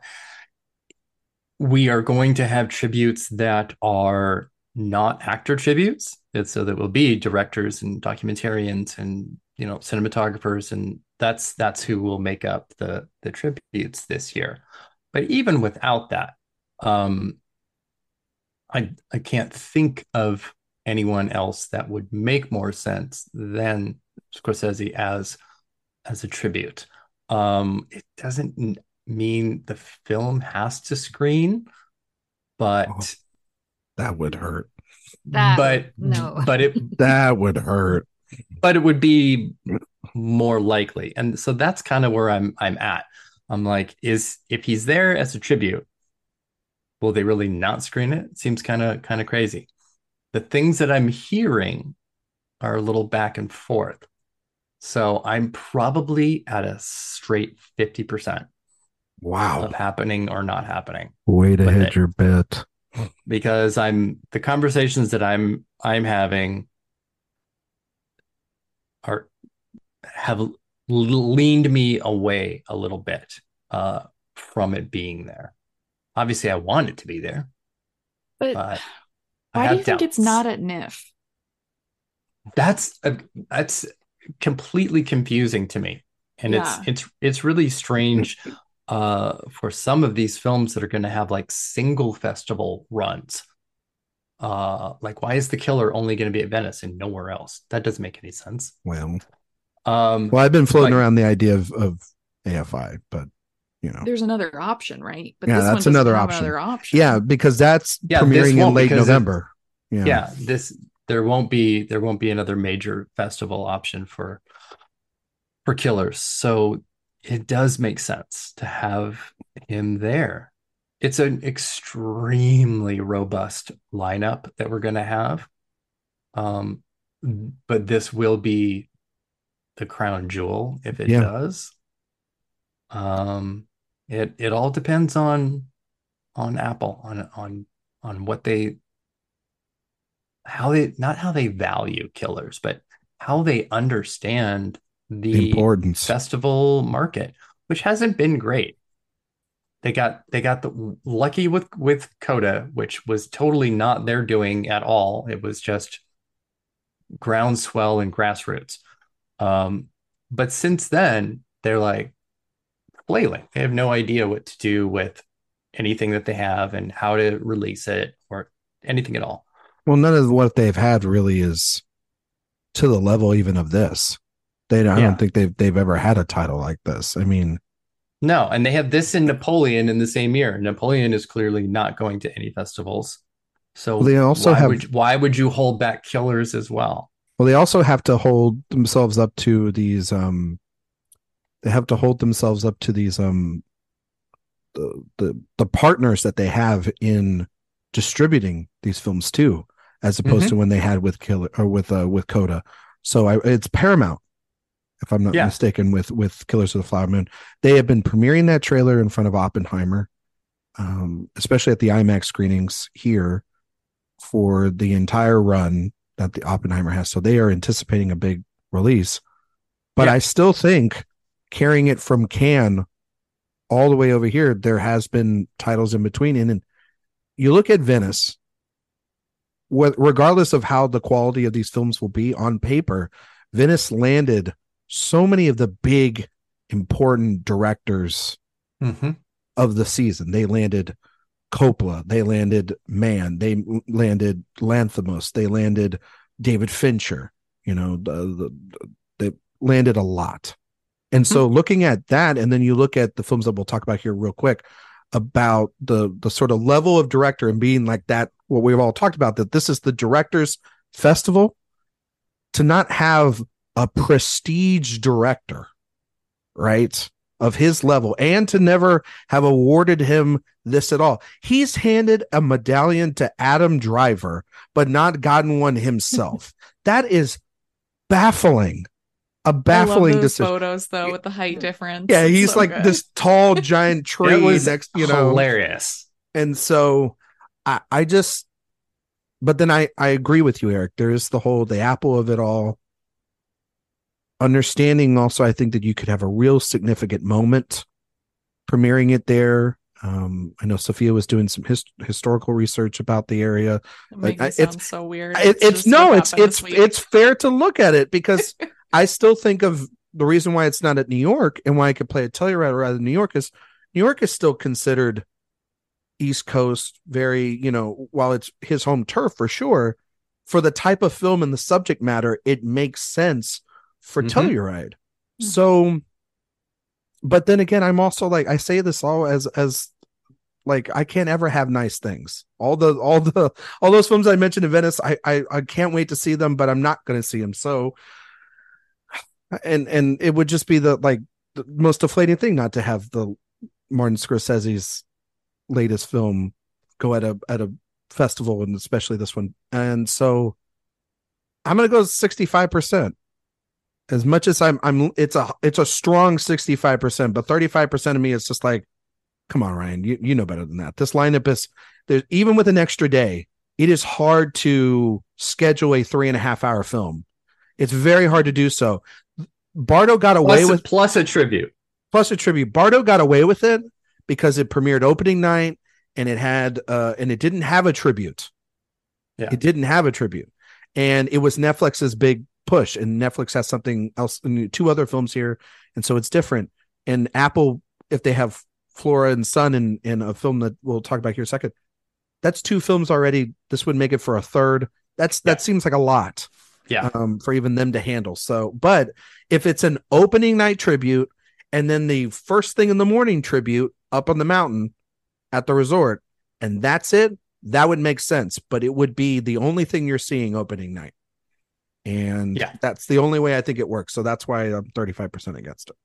we are going to have tributes that are not actor tributes. So that will be directors and documentarians and you know cinematographers, and that's that's who will make up the the tributes this year. But even without that, um, I I can't think of anyone else that would make more sense than Scorsese as as a tribute. Um, it doesn't mean the film has to screen, but oh, that would hurt. That, but no, but it [LAUGHS] that would hurt. But it would be more likely, and so that's kind of where I'm I'm at. I'm like, is if he's there as a tribute, will they really not screen it? it seems kind of kind of crazy. The things that I'm hearing are a little back and forth. So I'm probably at a straight 50% wow. of happening or not happening way to hit your bet. Because i'm the conversations that i'm i'm having are have leaned me away a little bit uh from it being there. Obviously i want it to be there but, but why do you think it's not at nyff That's a, that's completely confusing to me, and yeah. it's it's it's really strange uh, for some of these films that are going to have like single festival runs. Uh, like, why is the killer only going to be at Venice and nowhere else? That doesn't make any sense. Well, um, well, I've been floating like, around the idea of, of AFI, but you know, there's another option, right? But yeah, that's another option. another option. Yeah, because that's yeah, premiering in late November. It, yeah. yeah, this there won't be there won't be another major festival option for for killers. So it does make sense to have him there. It's an extremely robust lineup that we're going to have. Um, but this will be the crown jewel if it yeah. does. Um, it it all depends on on Apple on on on what they how they not how they value killers, but how they understand the importance festival market, which hasn't been great. They got they got the lucky with with Coda, which was totally not their doing at all. It was just groundswell and grassroots. Um, but since then, they're like flailing. They have no idea what to do with anything that they have and how to release it or anything at all. Well, none of what they've had really is to the level even of this. They don't, yeah. I don't think they've they've ever had a title like this. I mean, no, and they have this in Napoleon in the same year. Napoleon is clearly not going to any festivals. So well, they also why have would, why would you hold back killers as well? Well, they also have to hold themselves up to these um they have to hold themselves up to these um the the, the partners that they have in distributing these films too as opposed mm-hmm. to when they had with killer or with uh with coda so I, it's paramount if I'm not yeah. mistaken, with with Killers of the Flower Moon. They have been premiering that trailer in front of Oppenheimer, um, especially at the IMAX screenings here for the entire run that the Oppenheimer has. So they are anticipating a big release. But yeah. I still think carrying it from Cannes all the way over here, there has been titles in between. And, and you look at Venice, regardless of how the quality of these films will be on paper, Venice landed so many of the big important directors mm-hmm. of the season. They landed Coppola, they landed Mann, they landed Lanthimos, they landed David Fincher. You know, the, the, they landed a lot. And so mm-hmm. looking at that, and then you look at the films that we'll talk about here real quick about the the sort of level of director and being like that, what we've all talked about, that this is the directors festival to not have a prestige director, right? Of his level and to never have awarded him this at all. He's handed a medallion to Adam Driver, but not gotten one himself. [LAUGHS] that is baffling a baffling decision. Photos though, with the height difference. Yeah, he's so like good. this tall [LAUGHS] giant tree. it was next, you know, hilarious. And so, I, I just, but then I, I agree with you, Erik. There is the whole the apple of it all. Understanding also, I think that you could have a real significant moment premiering it there. Um, I know Sophia was doing some his, historical research about the area. It I, it's so weird. It, it's, it's no, it's it's it's fair to look at it because [LAUGHS] I still think of the reason why it's not at New York and why I could play at Telluride rather than New York is New York is still considered East Coast, very, you know, while it's his home turf for sure, for the type of film and the subject matter, it makes sense for mm-hmm. Telluride. Mm-hmm. So, but then again, I'm also like, I say this all as, as, like I can't ever have nice things. All the all the all those films I mentioned in Venice, I I, I can't wait to see them, but I'm not going to see them. So and and it would just be the like the most deflating thing not to have the Martin Scorsese's latest film go at a at a festival and especially this one. And so I'm gonna go 65%. As much as I'm I'm it's a it's a strong 65%, but 35% of me is just like, come on, Ryan, you, you know better than that. This lineup is there's even with an extra day, it is hard to schedule a three and a half hour film. It's very hard to do so. Bardo got away plus, with plus a tribute. Plus a tribute. Bardo got away with it because it premiered opening night and it had uh and it didn't have a tribute. Yeah. It didn't have a tribute. And it was Netflix's big push and Netflix has something else two other films here and so it's different. And Apple if they have Flora and Son in in a film that we'll talk about here in a second. That's two films already. This would make it for a third. That's that yeah. seems like a lot yeah um, for even them to handle so but if it's an opening night tribute and then the first thing in the morning tribute up on the mountain at the resort and that's it that would make sense but it would be the only thing you're seeing opening night and yeah. that's the only way i think it works. So that's why i'm 35% against it.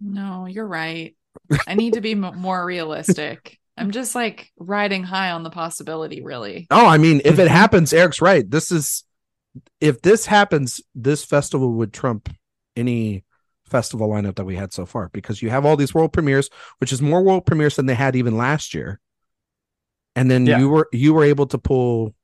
No you're right. I need to be m- more realistic. I'm just like riding high on the possibility really. Oh i mean if it happens erik's right. This is if this happens, this festival would trump any festival lineup that we had so far because you have all these world premieres, which is more world premieres than they had even last year. And then yeah. you were you were able to pull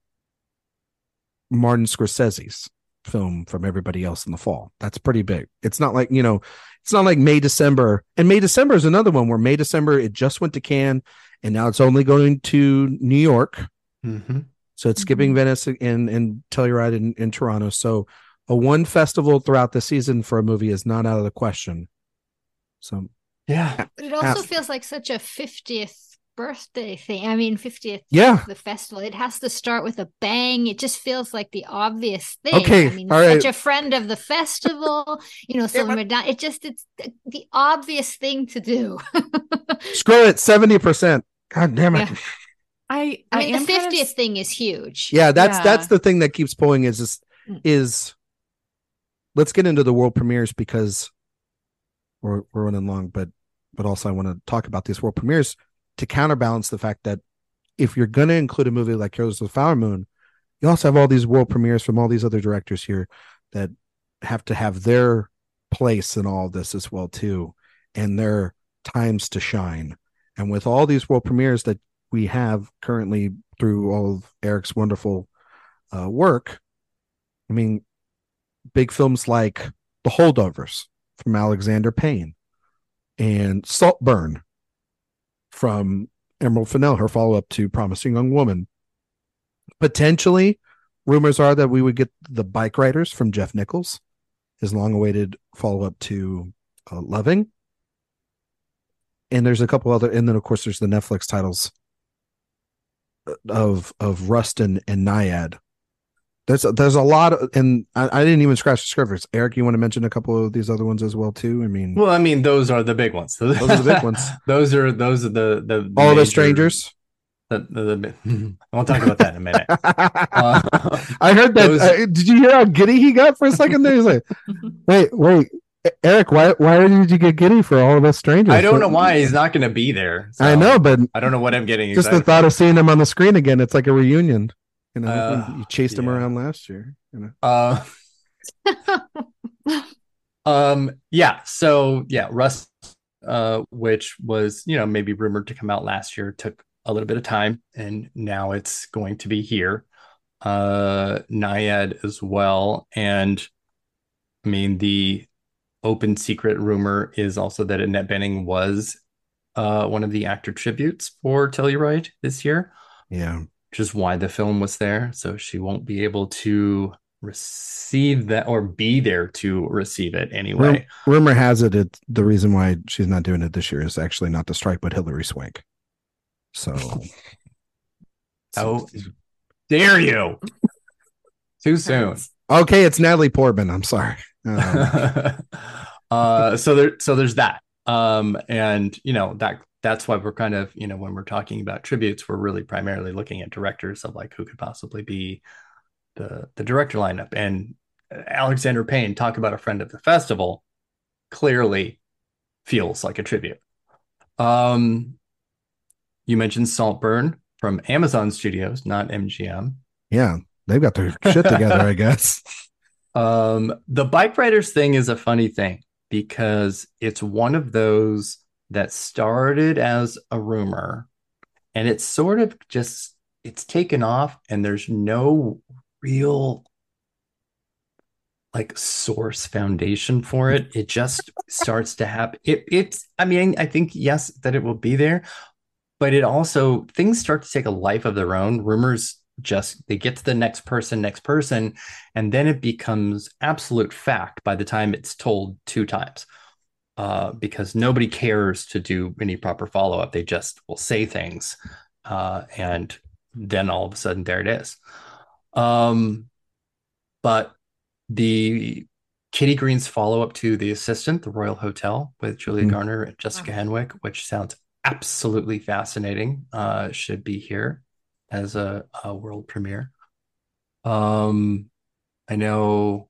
Martin Scorsese's film from everybody else in the fall. That's pretty big. It's not like, you know, it's not like May, December. And May, December is another one where May, December, it just went to Cannes and now it's only going to New York. Mm-hmm. So it's mm-hmm. skipping Venice and and Telluride in, in Toronto. So a one festival throughout the season for a movie is not out of the question. So yeah, but it also feels like such a fiftieth birthday thing. I mean, 50th yeah. the festival. It has to start with a bang. It just feels like the obvious thing. Okay. I mean, All such right. a friend of the festival, you know, so [LAUGHS] yeah, it just it's the obvious thing to do. [LAUGHS] Screw it, 70%. God damn it. Yeah. I I, mean, the fiftieth of... thing is huge. Yeah, that's yeah. that's the thing that keeps pulling is is, mm. is let's get into the world premieres because we're we're running long, but but also I want to talk about these world premieres to counterbalance the fact that if you're gonna include a movie like Killers of the Flower Moon, you also have all these world premieres from all these other directors here that have to have their place in all this as well too, and their times to shine. And with all these world premieres that we have currently through all of Erik's wonderful uh, work. I mean, big films like The Holdovers from Alexander Payne and Saltburn from Emerald Fennell, her follow up to Promising Young Woman. potentially, rumors are that we would get the bike riders from Jeff Nichols, his long-awaited follow-up to uh, Loving. And there's a couple other, and then of course there's the Netflix titles of of Rust and, Nyad. There's there's a lot of, and I, I, didn't even scratch the surface. Erik, you want to mention a couple of these other ones as well too? I mean, well, I mean, those are the big ones. Those are the big ones. [LAUGHS] those are those are the the, all major, the strangers. The, the, the, [LAUGHS] I won't talk about that in a minute. [LAUGHS] Uh, I heard that. Those, uh, did you hear how giddy he got for a second there? He's like, "Wait, wait, Erik, why why did you get giddy for all of us strangers? I don't know why he's not going to be there. So I know, but I don't know what I'm getting. Just the thought of seeing him on the screen again, it's like a reunion. You know, uh, you chased yeah. him around last year. You know. Uh, [LAUGHS] um. Yeah. So yeah, Rust, uh, which was you know maybe rumored to come out last year, took a little bit of time, and now it's going to be here. Uh, Nyad as well, and I mean the open secret rumor is also that Annette Bening was uh, one of the actor tributes for Telluride this year. Yeah. Which is why the film was there. So she won't be able to receive that or be there to receive it anyway. rumor has it, it the reason why she's not doing it this year is actually not the strike, but Hilary Swank. So. [LAUGHS] oh, dare you? Too soon. Okay, it's Natalie Portman. I'm sorry. [LAUGHS] Um, uh, so there, so there's that. Um, and you know that that's why we're kind of you know when we're talking about tributes, we're really primarily looking at directors of like who could possibly be the the director lineup. And Alexander Payne, talk about a friend of the festival, clearly feels like a tribute. Um, you mentioned Saltburn from Amazon Studios, not MGM. Yeah, they've got their shit together, I [LAUGHS] guess. Um, the bike riders thing is a funny thing because it's one of those that started as a rumor and it's sort of just it's taken off and there's no real like source foundation for it. It just starts to happen it it's i mean i think yes that it will be there but it also things start to take a life of their own. Rumors just they get to the next person next person and then it becomes absolute fact by the time it's told two times uh, because nobody cares to do any proper follow-up they just will say things uh, and then all of a sudden there it is um, but the kitty green's follow-up to the assistant the royal hotel with julia mm-hmm. garner and jessica oh. henwick which sounds absolutely fascinating uh, should be here as a, a world premiere. Um, I know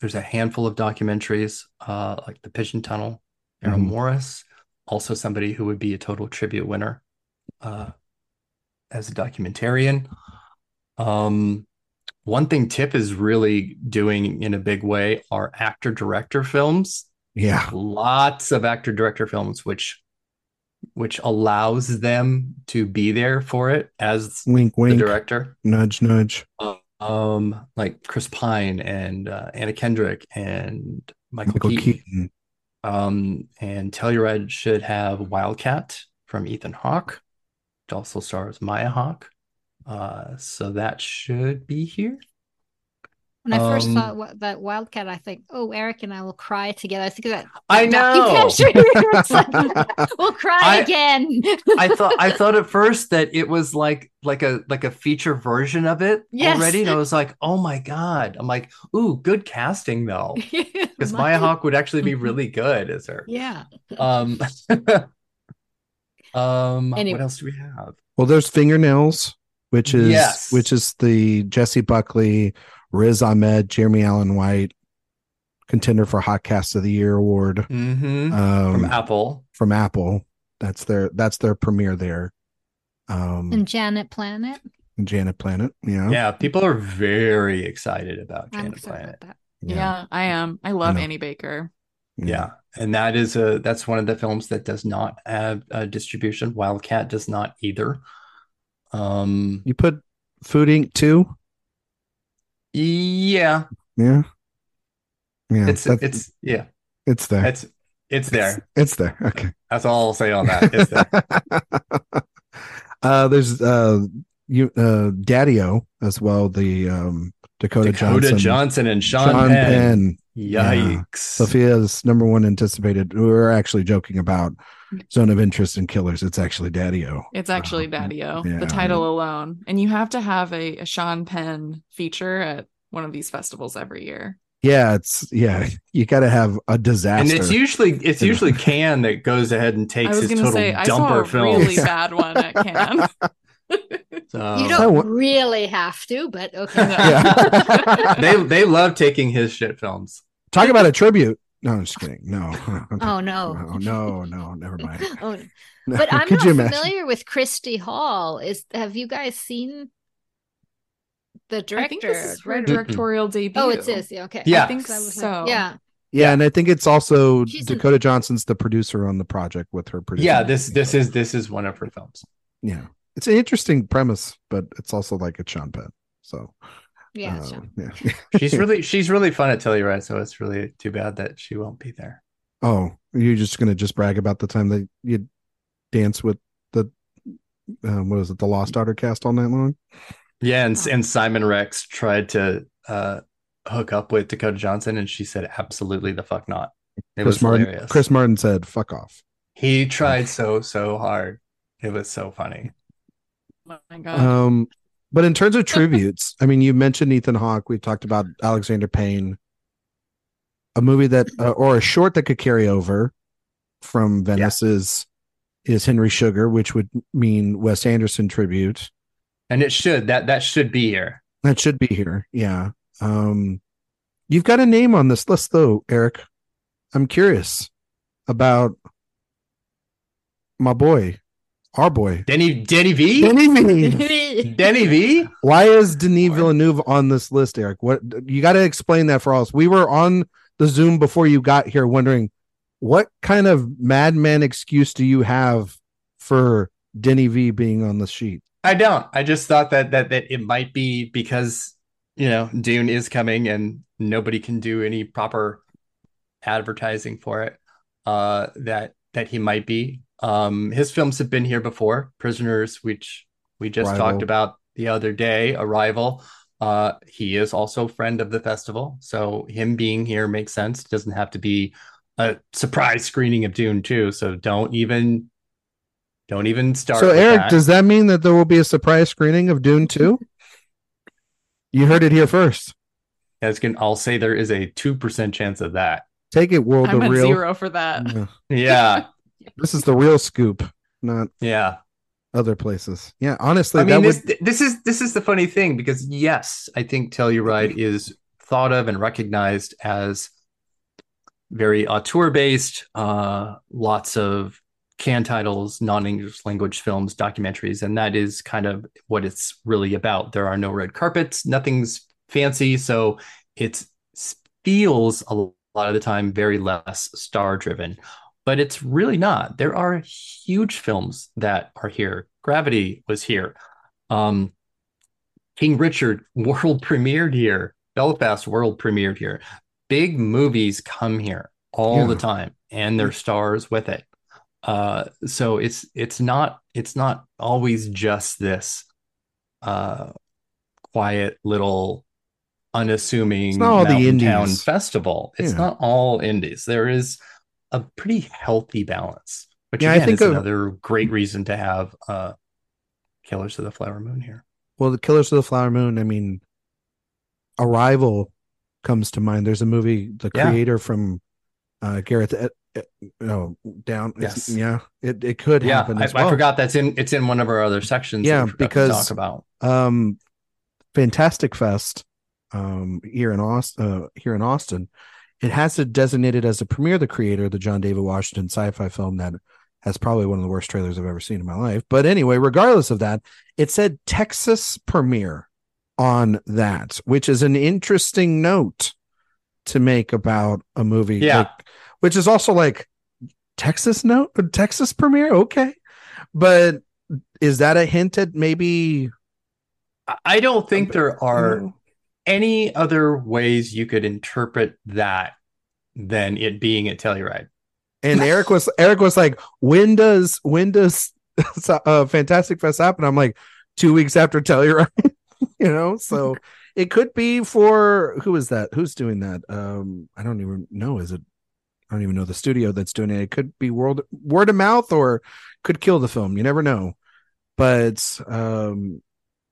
there's a handful of documentaries, uh, like The Pigeon Tunnel, Errol mm-hmm. Morris, also somebody who would be a total tribute winner uh, as a documentarian. Um, one thing TIFF is really doing in a big way are actor director films. Yeah. Lots of actor director films, which which allows them to be there for it as wink wink. director. Nudge nudge. Um like chris pine and uh, anna kendrick and michael, michael keaton. keaton. um and telluride should have wildcat from ethan hawke. Which also stars maya hawke. Uh so that should be here when I first um, saw that Wildcat, I think, oh, Erik and I will cry together. I think of that. I know. [LAUGHS] like, [LAUGHS] we'll cry I, again. I thought I thought at first that it was like like a like a feature version of it yes. already, and I was like, oh my god. I'm like, ooh, good casting though, [LAUGHS] because Maya Hawke would actually be really good as her. Yeah. Um. um. Anyway. What else do we have? Well, there's fingernails, which is yes. which is the Jessie Buckley Riz Ahmed, Jeremy Allen White, contender for Hot Cast of the Year award mm-hmm. um, from Apple. From Apple, that's their that's their premiere there. Um, and Janet Planet. And Janet Planet, yeah, yeah. People are very excited about Janet Planet. About yeah. yeah. I am. I love Annie Baker. Yeah. yeah. and that is a that's one of the films that does not have a distribution. Wildcat does not either. Um, you put Food Inc. too. Yeah. Yeah. Yeah. It's it's yeah. It's there. It's it's there. It's, it's there. Okay. That's all I'll say on that. It's there. [LAUGHS] uh there's uh you uh Daddio as well, the um Dakota, Johnson. Dakota Johnson, Johnson and Sean, Sean Penn. Penn. Yikes. Yeah. Sophia's number one anticipated. We were actually joking about zone of interest in killers. It's actually Daddio. It's actually uh, Daddio, yeah. the title alone. And you have to have a, a Sean Penn feature at one of these festivals every year. Yeah, it's yeah. You got to have a disaster, and it's usually it's usually Cannes that goes ahead and takes his total say, dumper film. Really [LAUGHS] bad one at Cannes. [LAUGHS] So, you don't really have to, but okay. Yeah. [LAUGHS] they they love taking his shit films. Talk about a tribute. No, I'm just kidding. [LAUGHS] No. Oh no. No, no, no, never mind. [LAUGHS] oh, [LAUGHS] no. But I'm not familiar with Christy Hall. Is have you guys seen the director? this her directorial debut. Oh, it is. Yeah, okay. Yeah. I think so. so. Yeah. Yeah, and I think it's also She's Dakota an... Johnson's the producer on the project with her producer. Yeah, this this is this is one of her films. Yeah it's an interesting premise, but it's also like a Sean Penn. So yeah, uh, yeah. [LAUGHS] she's really she's really fun at Telluride, so it's really too bad that she won't be there. Oh, you're just gonna just brag about the time that you dance with the um, what is it, the Lost Daughter cast all night long? Yeah, and and Simon Rex tried to uh, hook up with Dakota Johnson, and she said absolutely the fuck not. It Chris Martin. Hilarious. Chris Martin said, "Fuck off." He tried so so hard. It was so funny. Oh my god. Um, but in terms of [LAUGHS] tributes, I mean, you mentioned Ethan Hawke. We talked about Alexander Payne, a movie that uh, or a short that could carry over from Venice yeah. is is Henry Sugar, which would mean Wes Anderson tribute. And it should that that should be here. That should be here. Yeah. Um, you've got a name on this list though, Erik. I'm curious about my boy our boy. Denny Denny V? Denny V. [LAUGHS] Denny V? Why is Denis Villeneuve on this list, Erik? What you got to explain that for us. We were on the Zoom before you got here wondering what kind of madman excuse do you have for Denny V being on the sheet? I don't. I just thought that that that it might be because you know Dune is coming and nobody can do any proper advertising for it. Uh, that that he might be um, his films have been here before. Prisoners, which we just Arrival. talked about the other day, Arrival. Uh, he is also friend of the festival, so him being here makes sense. It doesn't have to be a surprise screening of Dune too. So don't even don't even start. So Erik, that. does that mean that there will be a surprise screening of Dune two? [LAUGHS] you heard it here first. As can I'll say there is a two percent chance of that. Take it, world I'm of real. Zero for that. Yeah. yeah. [LAUGHS] This is the real scoop, not yeah other places. Yeah, honestly, I mean this would... this is this is the funny thing because yes, I think Telluride is thought of and recognized as very auteur based, uh, lots of Cannes titles, non English language films, documentaries, and that is kind of what it's really about. There are no red carpets, nothing's fancy, so it feels a lot of the time very less star driven but it's really not. There are huge films that are here. Gravity was here. Um, King Richard [LAUGHS] world premiered here. Belfast world premiered here. Big movies come here all yeah. the time, and their stars with it. Uh, so it's it's not it's not always just this uh, quiet little unassuming it's not mountain town festival. It's yeah. not all indies. There is a pretty healthy balance. Which yeah, again, I think is of, another great reason to have uh, Killers of the Flower Moon here. Well, the Killers of the Flower Moon. I mean, Arrival comes to mind. There's a movie, the yeah. creator from uh, Gareth. Uh, uh, no, down. Yes. Yeah, it, it could yeah, happen. I, well. I, forgot that's in it's in one of our other sections. Yeah, because talk about um, Fantastic Fest um here in Austin uh, here in Austin it has it designated as a premiere the creator, of the John David Washington sci-fi film that has probably one of the worst trailers I've ever seen in my life. But anyway, regardless of that, it said Texas premiere on that, which is an interesting note to make about a movie. Yeah. Like, which is also like Texas note, Texas premiere. Okay. But is that a hint at maybe I don't think there are any other ways you could interpret that than it being at Telluride? And Erik was Erik was like, when does when does [LAUGHS] uh, Fantastic Fest happen? I'm like, two weeks after Telluride. [LAUGHS] you know, so it could be for who is that? Who's doing that? Um, I don't even know. Is it? I don't even know the studio that's doing it. It could be word word of mouth or could kill the film. You never know. But um,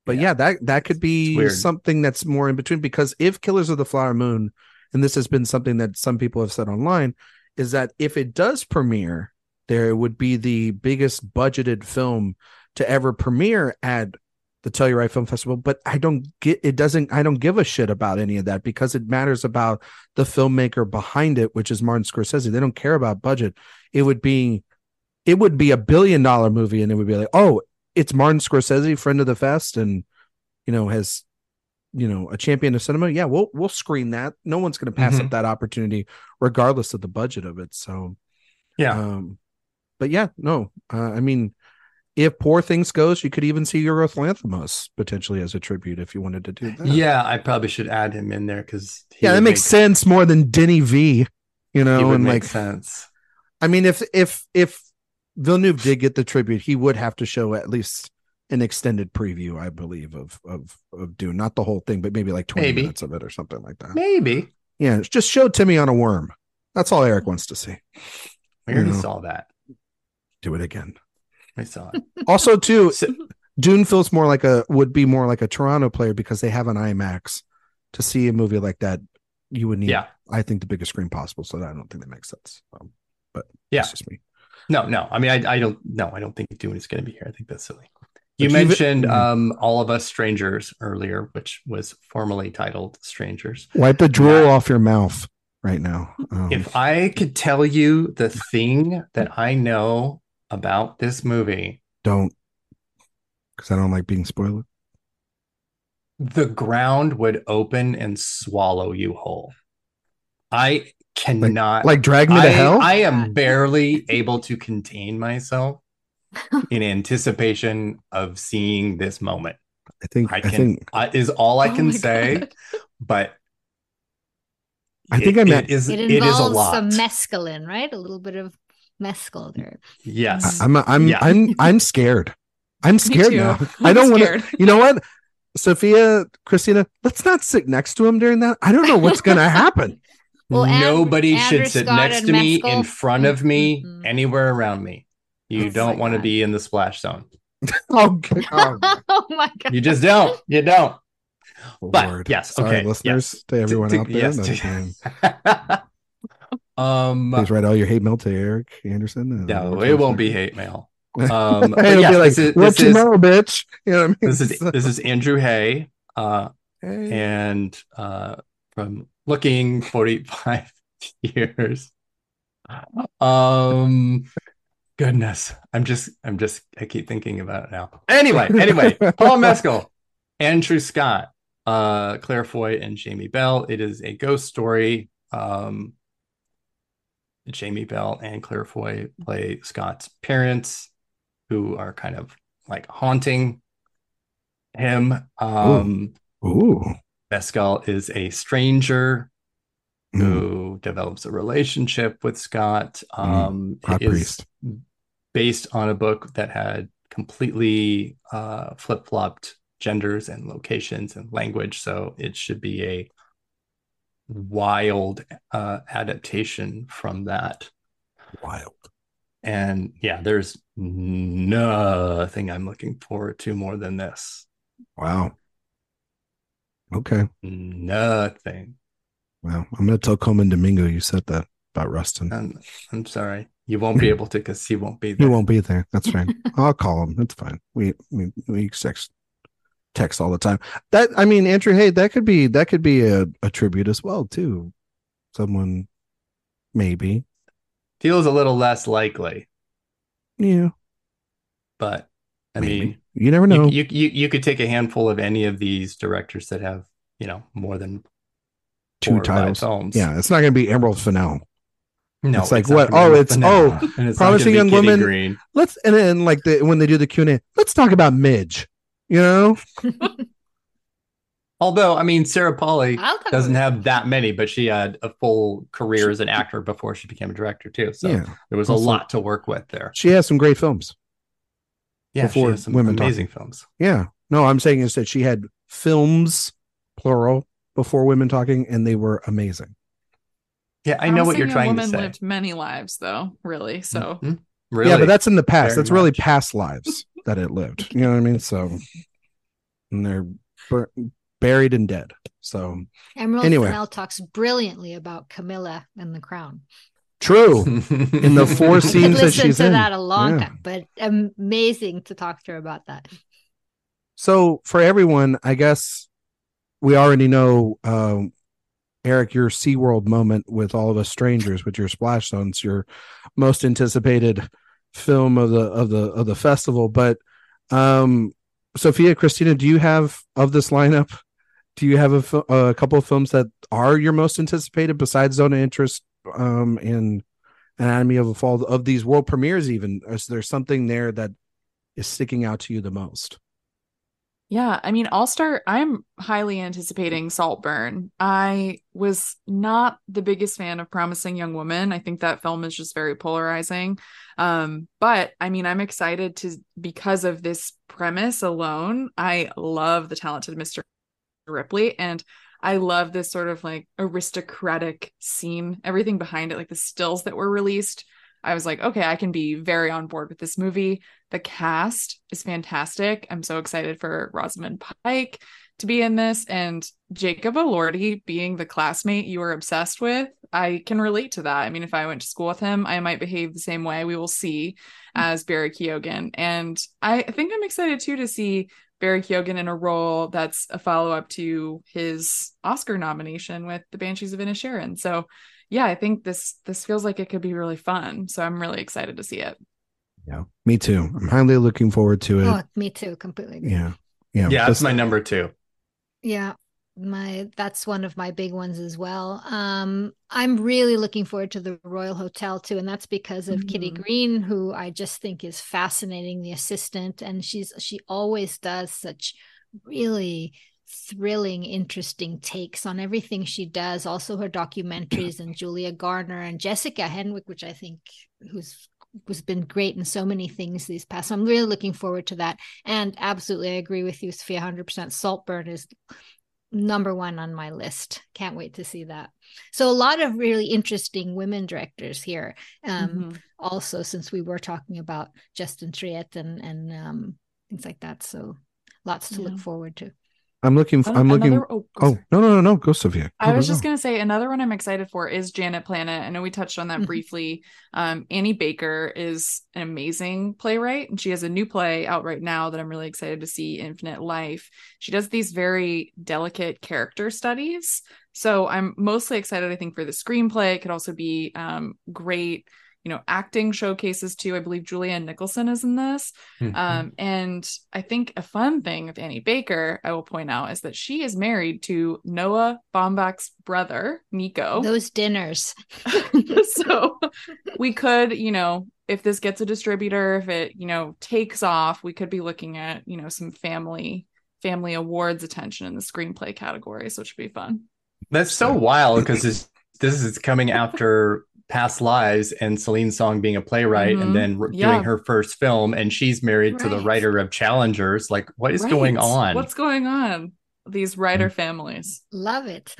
but yeah, yeah that that could be something that's more in between because if Killers of the Flower Moon, and this has been something that some people have said online, is that if it does premiere, there would be the biggest budgeted film to ever premiere at the Telluride Film Festival, but I don't get it doesn't I don't give a shit about any of that because it matters about the filmmaker behind it, which is Martin Scorsese. They don't care about budget. It would be it would be a billion dollar movie and it would be like, "Oh, it's Martin Scorsese, friend of the fest and you know, has you know, a champion of cinema. Yeah, we'll we'll screen that. No one's going to pass mm-hmm. up that opportunity regardless of the budget of it. So, yeah. Um but yeah, no. Uh, I mean, if Poor Things goes, you could even see Yorgos Lanthimos potentially as a tribute if you wanted to do that. Yeah, I probably should add him in there because yeah, that makes make... sense more than Denny V. You know, and make like sense. I mean, if if if Villeneuve did get the tribute, he would have to show at least an extended preview, I believe, of of of Dune, not the whole thing, but maybe like twenty maybe. minutes of it or something like that. Maybe. Yeah, just show Timmy on a worm. That's all Erik wants to see. I already know. saw that. Do it again. I saw it. [LAUGHS] Also, too, so, [LAUGHS] Dune feels more like a would be more like a Toronto player because they have an IMAX. To see a movie like that, you would need, yeah. I think, the biggest screen possible. So I don't think that makes sense. Um, but yeah, just me. No, no. I mean, I, I don't. No, I don't think Dune is going to be here. I think that's silly. You mentioned mm-hmm. um, All of Us Strangers earlier, which was formerly titled Strangers. Wipe the drool off your mouth right now. Um, if I could tell you the thing that I know about this movie. Don't, because I don't like being spoiled. The ground would open and swallow you whole. I cannot like, like drag me I, to hell. I am barely able to contain myself [LAUGHS] in anticipation of seeing this moment. I think I can I think, uh, is all I oh can say, God. but I think it, I meant it is it, it is a lot. some mescaline, right? A little bit of mescal there. Yes. I, am I'm yeah. I'm I'm scared. I'm [LAUGHS] scared now. I'm I do not want to you know what? Sophia, Christina, let's not sit next to him during that. I don't know what's gonna [LAUGHS] happen. Well, Nobody and, should sit Scott next to me, in front of me, mm-hmm. anywhere around me. You oh don't want to be in the splash zone. [LAUGHS] oh, God. [LAUGHS] [LAUGHS] oh my god. You just don't. You don't. But yes, Sorry, okay. listeners, yes. to everyone to, out there. Yes, to... Um, please write all your hate mail to Erik Anderson. No, it won't be hate mail. Um, but yes, be like, this is, "What you know, bitch?" You know what I mean? This is this is Andrew Haigh, uh, hey. and uh, from looking forty five [LAUGHS] years. Um, goodness, I'm just I'm just I keep thinking about it now. Anyway, [LAUGHS] anyway, Paul Mescal, Andrew Scott, uh, Claire Foy, and Jamie Bell. It is a ghost story. Um, Jamie Bell and Claire Foy play Scott's parents, who are kind of like haunting him. Um, Ooh. Ooh. Mescal is a stranger mm. who develops a relationship with Scott. Mm. Um, mm. is priest. based on a book that had completely uh, flip flopped genders and locations and language. So it should be a wild uh, adaptation from that. Wild. And yeah, there's nothing I'm looking forward to more than this. Wow. Okay. Nothing. Wow. I'm going to tell Colman Domingo you said that about Rustin. I'm, I'm sorry. You won't be [LAUGHS] able to because he won't be there. He won't be there. That's fine. [LAUGHS] I'll call him. That's fine. We we we text text all the time. That I mean, Andrew, Haigh, that could be that could be a, a tribute as well too. Someone maybe feels a little less likely. Yeah, but I maybe. mean, you never know. You, you, you you could take a handful of any of these directors that have you know more than two titles. Films. Yeah, it's not going to be Emerald Fennell. No, it's like oh, it's what? Oh, it's oh, it's promising young woman. Green. Let's and then like the when they do the Q and A, let's talk about Midge you know. [LAUGHS] Although, I mean, Sarah Polley doesn't have that many, but she had a full career as an actor before she became a director too. So yeah. there was also, a lot to work with there. She has some great films. Yeah, before some women amazing talk. films. Yeah, No, I'm saying is that she had films, plural, before women talking, and they were amazing. Yeah, I know what you're trying to say. lived many lives, though, really. So, mm-hmm. really? yeah, but that's in the past. Very that's much. really past lives that it lived. You know what I mean? So, and they're buried and dead. So, Emerald anyway. Fennell talks brilliantly about Camilla and the Crown. True. [LAUGHS] in the four scenes that she's to in. that a long yeah. time, but amazing to talk to her about that. So for everyone, I guess we already know, um, Erik, your SeaWorld moment with all of us strangers with your splash zones, your most anticipated film of the of the of the festival. But um, Sophia, Christina, do you have of this lineup? Do you have a, a couple of films that are your most anticipated besides Zone of Interest um, in Anatomy of a Fall of these world premieres? Even is there something there that is sticking out to you the most? Yeah, I mean, I'll start. I'm highly anticipating Saltburn. I was not the biggest fan of Promising Young Woman. I think that film is just very polarizing. Um, but I mean, I'm excited to because of this premise alone. I love the talented Mr. Ripley and I love this sort of like aristocratic scene, everything behind it, like the stills that were released I was like, okay, I can be very on board with this movie. The cast is fantastic. I'm so excited for Rosamund Pike to be in this and Jacob Elordi being the classmate you were obsessed with. I can relate to that. I mean, if I went to school with him, I might behave the same way. We will see mm-hmm. as Barry Keoghan. And I think I'm excited too to see Barry Keoghan in a role that's a follow up to his Oscar nomination with The Banshees of Inisherin. So yeah, I think this this feels like it could be really fun. So I'm really excited to see it. Yeah, me too. I'm highly looking forward to it. Oh, me too, completely. Yeah, yeah, yeah. That's my number two. Yeah, my that's one of my big ones as well. Um, I'm really looking forward to the Royal Hotel too, and that's because of mm-hmm. Kitty Green, who I just think is fascinating, the assistant, and she's she always does such really thrilling, interesting takes on everything she does. Also, her documentaries and Julia Garner and Jessica Henwick, which I think who's was been great in so many things these past. So I'm really looking forward to that. And absolutely, I agree with you, Sophia. 100% Saltburn is number one on my list. Can't wait to see that. So a lot of really interesting women directors here. Um, mm-hmm. Also, since we were talking about Justine Triet and and um, things like that, so lots to yeah. look forward to. I'm looking. For, I'm looking. Another, oh, oh no, no, no, no. Go, Sophia. Go, I was go, just go. gonna say another one I'm excited for is Janet Planet. I know we touched on that mm-hmm. briefly. Um, Annie Baker is an amazing playwright, and she has a new play out right now that I'm really excited to see. Infinite Life. She does these very delicate character studies. So I'm mostly excited. I think for the screenplay. It could also be um, great you know acting showcases too. I believe julianne nicholson is in this. Mm-hmm. um, and i think a fun thing with annie baker i will point out is that she is married to noah baumbach's brother nico. Those dinners. [LAUGHS] So we could you know if this gets a distributor if it you know takes off we could be looking at you know some family family awards attention in the screenplay category so it should be fun. That's so wild because this this is coming after past lives and Celine Song being a playwright mm-hmm. and then yeah. doing her first film and she's married right. to the writer of Challengers. Like what is right. going on? What's going on? These writer mm-hmm. families. Love it.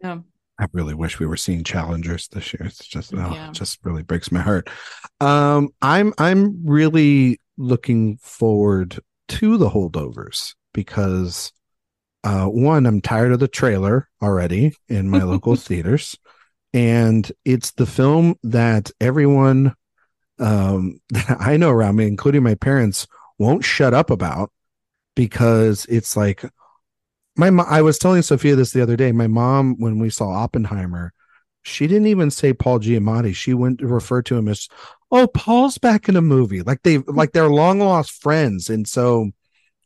Yeah. I really wish we were seeing challengers this year. It's just oh, yeah. it just really breaks my heart. Um, I'm I'm really looking forward to the holdovers because uh, one, I'm tired of the trailer already in my local [LAUGHS] theaters and it's the film that everyone um, [LAUGHS] that I know around me, including my parents, won't shut up about because it's like my mom. I was telling Sophia this the other day. My mom, when we saw Oppenheimer, she didn't even say Paul Giamatti. She went to refer to him as, "Oh, Paul's back in a movie." Like they like they're long lost friends, and so,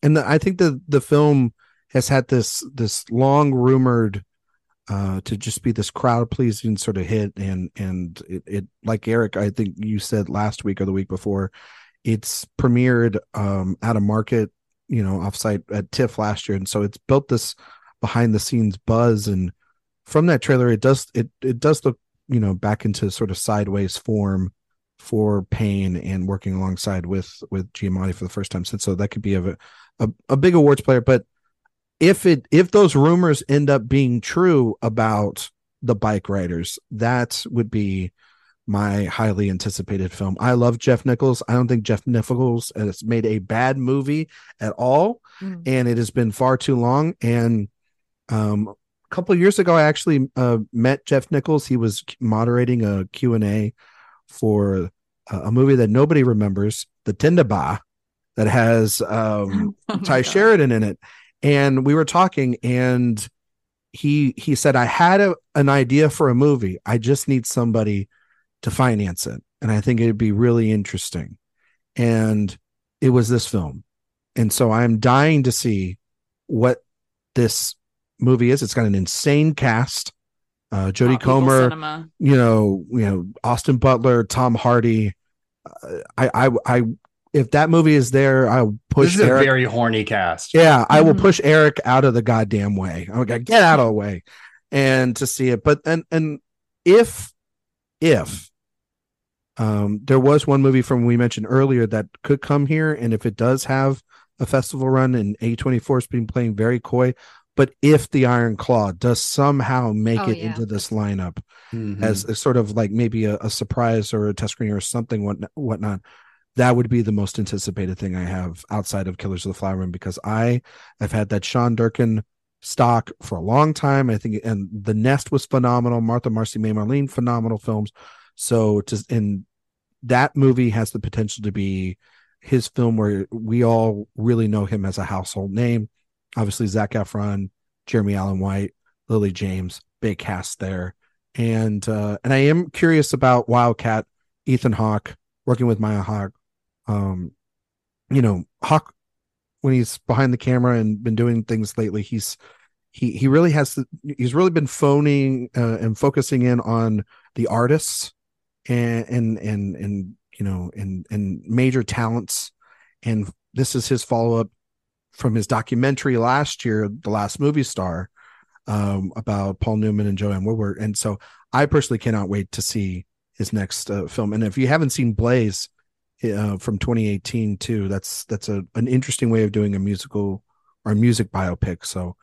and the, I think the the film has had this this long rumored uh, to just be this crowd pleasing sort of hit and and it, it, like Erik I think you said last week or the week before it's premiered um at a market you know offsite at TIFF last year. And so it's built this behind the scenes buzz. And from that trailer it does it it does look you know back into sort of sideways form for Payne and working alongside with with Giamatti for the first time since. So that could be a a, a big awards player. But if it if those rumors end up being true about the bike riders, that would be my highly anticipated film. I love Jeff Nichols. I don't think Jeff Nichols has made a bad movie at all, mm. and it has been far too long. And um, a couple years ago, I actually uh, met Jeff Nichols. He was moderating a Q and A for a movie that nobody remembers, The Tender Bar, that has um, [LAUGHS] oh Tye God. Sheridan in it. And we were talking, and he he said, "I had a, an idea for a movie. I just need somebody." to finance it. And I think it'd be really interesting. And it was this film. And so I'm dying to see what this movie is. It's got an insane cast. Uh, Jodie Comer, you know, you know, Austin Butler, Tom Hardy. Uh, I, I, I, if that movie is there, I'll push. This is Erik. a very horny cast. Yeah, I will mm-hmm. push Erik out of the goddamn way. I'm like, get out of the way, and to see it. But and and if if um, there was one movie from we mentioned earlier that could come here, and if it does have a festival run, and A24 has been playing very coy, but if the Iron Claw does somehow make oh, it yeah. into this lineup mm-hmm. as a sort of like maybe a, a, surprise or a test screening or something what whatnot, that would be the most anticipated thing I have outside of Killers of the Flower Moon because I have had that Sean Durkin stock for a long time. I think, and The Nest was phenomenal. Martha Marcy May Marlene, phenomenal films. So to and that movie has the potential to be his film where we all really know him as a household name. Obviously, Zac Efron, Jeremy Allen White, Lily James, big cast there. And uh, and I am curious about Wildcat, Ethan Hawke, working with Maya Hawke. Um, you know, Hawke when he's behind the camera and been doing things lately, he's he he really has the, he's really been phoning uh, and focusing in on the artists and and and and you know and and major talents. And this is his follow-up from his documentary last year the last movie star um, about paul newman and joanne woodward. And so i personally cannot wait to see his next uh, film. And if you haven't seen blaze uh, from 2018 too that's that's a an interesting way of doing a musical or a music biopic so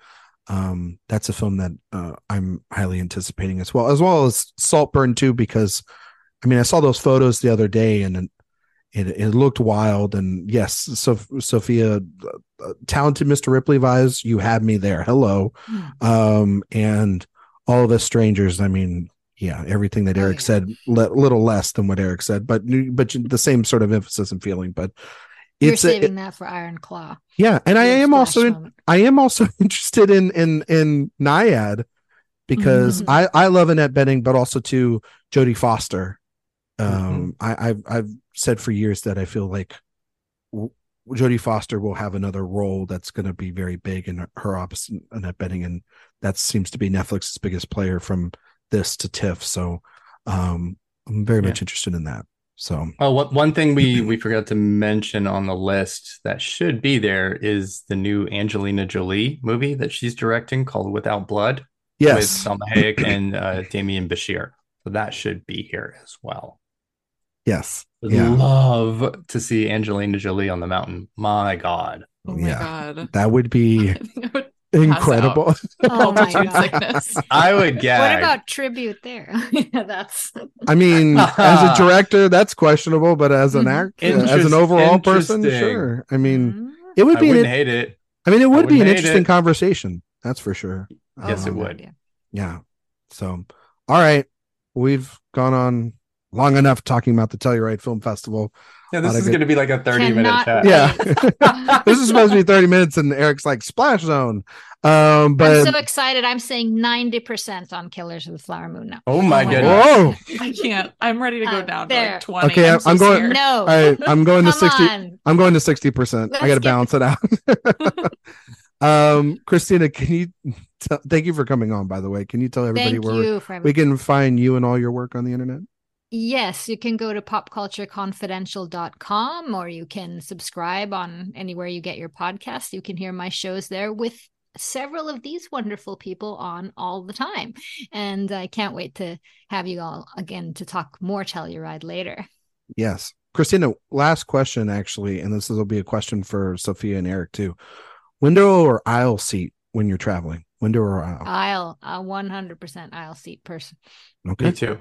um that's a film that uh, i'm highly anticipating as well as well as saltburn too because I mean, I saw those photos the other day and it, it looked wild. And yes, so, Sophia, uh, talented Mr. Ripley vibes, you had me there. Hello. Mm. Um, and all of us strangers, I mean, yeah, everything that oh, Erik yeah. said, a le- little less than what Erik said, but but the same sort of emphasis and feeling. But you're saving a, that for Iron Claw. Yeah, and I am also in, I am also [LAUGHS] interested in in in Nyad because mm-hmm. I I love Annette Bening, but also to Jodie Foster Mm-hmm. Um, mm-hmm. I, I've I've said for years that I feel like w- Jodie Foster will have another role that's going to be very big in her opposite Annette Bening, and that seems to be Netflix's biggest player from this to TIFF. So um, I'm very yeah. much interested in that. So, oh, what, one thing we [CLEARS THROAT] we forgot to mention on the list that should be there is the new Angelina Jolie movie that she's directing called Without Blood. Yes, with Salma Hayek and uh, Demián Bichir. So that should be here as well. Yes. Would yeah. love to see Angelina Jolie on the mountain. My God. Oh my yeah. God. That would be [LAUGHS] would incredible. [LAUGHS] oh my God. I would get. What about tribute there? [LAUGHS] yeah, that's. I mean, as a director, that's questionable, but as an mm-hmm. actor, as an overall person, sure. I mean, mm-hmm. it would be. I an, hate it. I mean, it would be an interesting it. conversation. That's for sure. Yes, um, it would. Yeah. So, all right, we've gone on long enough talking about the Telluride Film Festival. Yeah, this is going to be like a 30 minute chat. Yeah. [LAUGHS] this is supposed to be 30 minutes, and Erik's like, Splash Zone. Um, but I'm so excited. I'm saying 90% on Killers of the Flower Moon now. Oh my oh goodness. Whoa. I can't. I'm ready to go uh, down there. to like 20. Okay, I'm, I'm, so I'm going. No. [LAUGHS] I, I'm going to 60. On. I'm going to 60%. Let's I got to balance it out. [LAUGHS] um, Christina, can you t- thank you for coming on, by the way. Can you tell everybody thank where we can find you and all your work on the internet? Yes, you can go to popcultureconfidential.com or you can subscribe on anywhere you get your podcast. You can hear my shows there with several of these wonderful people on all the time. And I can't wait to have you all again to talk more Telluride later. Yes. Christina, last question actually, and this will be a question for Sophia and Erik too. Window or aisle seat when you're traveling? Window or aisle? Aisle, a 100% aisle seat person. Okay. Me too.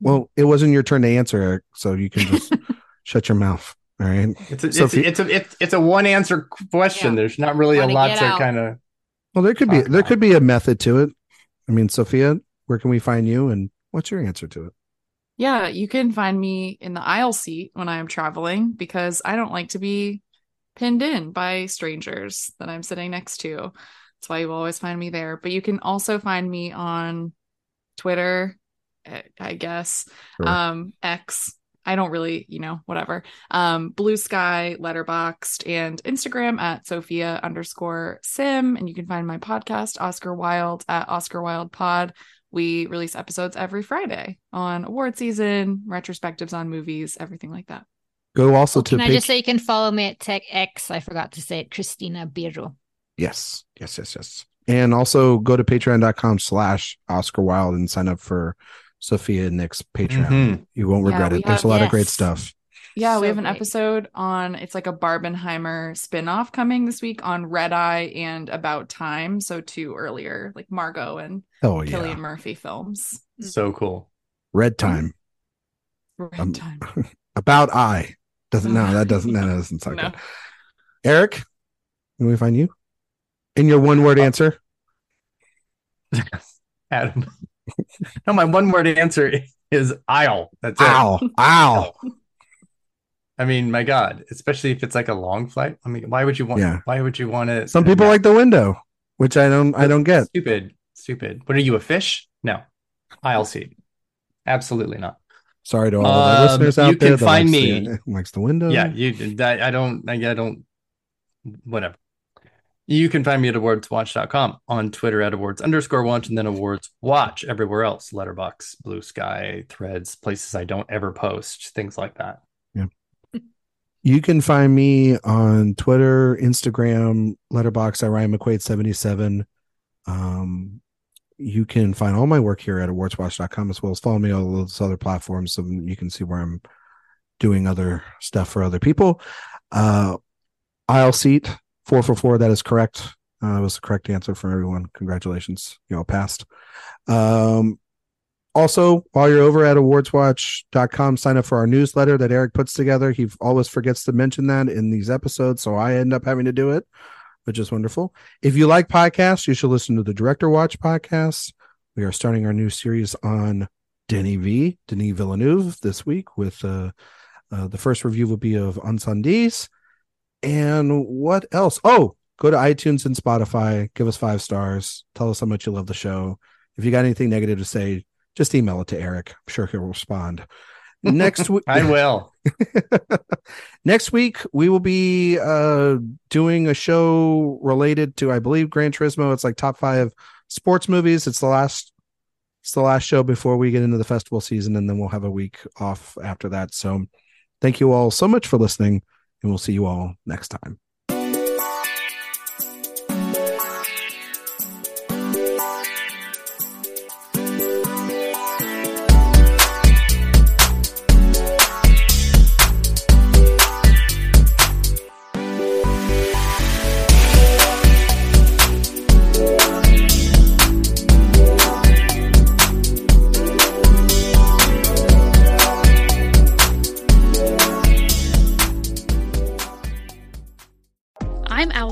Well, it wasn't your turn to answer, Erik, so you can just [LAUGHS] shut your mouth. All right. It's a, it's, it's a it's it's a one answer question. Yeah. There's not really Wanna a lot to kind of. Well, there could be there could be a method to it. I mean, Sophia, where can we find you, and what's your answer to it? Yeah, you can find me in the aisle seat when I am traveling because I don't like to be pinned in by strangers that I'm sitting next to. That's why you will always find me there. But you can also find me on Twitter, I guess, sure. um, X. I don't really, you know, whatever. Um, Blue Sky, Letterboxd, and Instagram at Sophia underscore Sim. And you can find my podcast, Oscar Wilde, at Oscar Wilde Pod. We release episodes every Friday on award season, retrospectives on movies, everything like that. Go also oh, to. Can I just say you can follow me at Tech X? I forgot to say it, Christina Birro. Yes, yes, yes, yes. And also go to patreon.com slash Oscar Wilde and sign up for Sophia and Nick's Patreon. Mm-hmm. You won't regret yeah, it. There's a lot yes. of great stuff. Yeah, so we have an great. episode on it's like a Barbenheimer spin-off coming this week on Red Eye and About Time. So two earlier, like Margot and oh, yeah. Cillian Murphy films. So cool. Red Time. Red um, Time. [LAUGHS] about I. Doesn't no, that doesn't that [LAUGHS] doesn't sound no. good. Erik, can we find you? In your one word answer? [LAUGHS] Adam. [LAUGHS] no, my one word answer is aisle. That's ow, it. Ow. I mean, my God, especially if it's like a long flight. I mean, why would you want? Yeah. Why would you want it? Some people like the window, which I don't. I don't get. Stupid, stupid. What are you a fish? No, aisle seat. Absolutely not. Sorry to all um, the listeners out you there. You can find me. The, [LAUGHS] likes the window. Yeah, you. I, I don't. I, I don't. Whatever. You can find me at awardswatch.com on Twitter at awards underscore watch and then awards watch everywhere else Letterboxd, Blue Sky, Threads, places I don't ever post, things like that. Yeah. You can find me on Twitter, Instagram, Letterboxd, at Ryan McQuade 77. Um, you can find all my work here at awardswatch.com as well as follow me on all those other platforms so you can see where I'm doing other stuff for other people. Uh, aisle seat Four for four. That is correct. Uh, was the correct answer for everyone. Congratulations. You all passed. Um, also, while you're over at awardswatch.com, sign up for our newsletter that Erik puts together. He always forgets to mention that in these episodes, so I end up having to do it, which is wonderful. If you like podcasts, you should listen to the Director Watch podcast. We are starting our new series on Denis V, Denis Villeneuve, this week with uh, uh, the first review will be of Incendies. And what else? Oh, go to iTunes and Spotify. Give us five stars. Tell us how much you love the show. If you got anything negative to say, just email it to Erik. I'm sure he'll respond. Next [LAUGHS] week, I will. [LAUGHS] Next week, we will be uh, doing a show related to, I believe, Gran Turismo. It's like top five sports movies. It's the last. It's the last show before we get into the festival season, and then we'll have a week off after that. So, thank you all so much for listening and we'll see you all next time.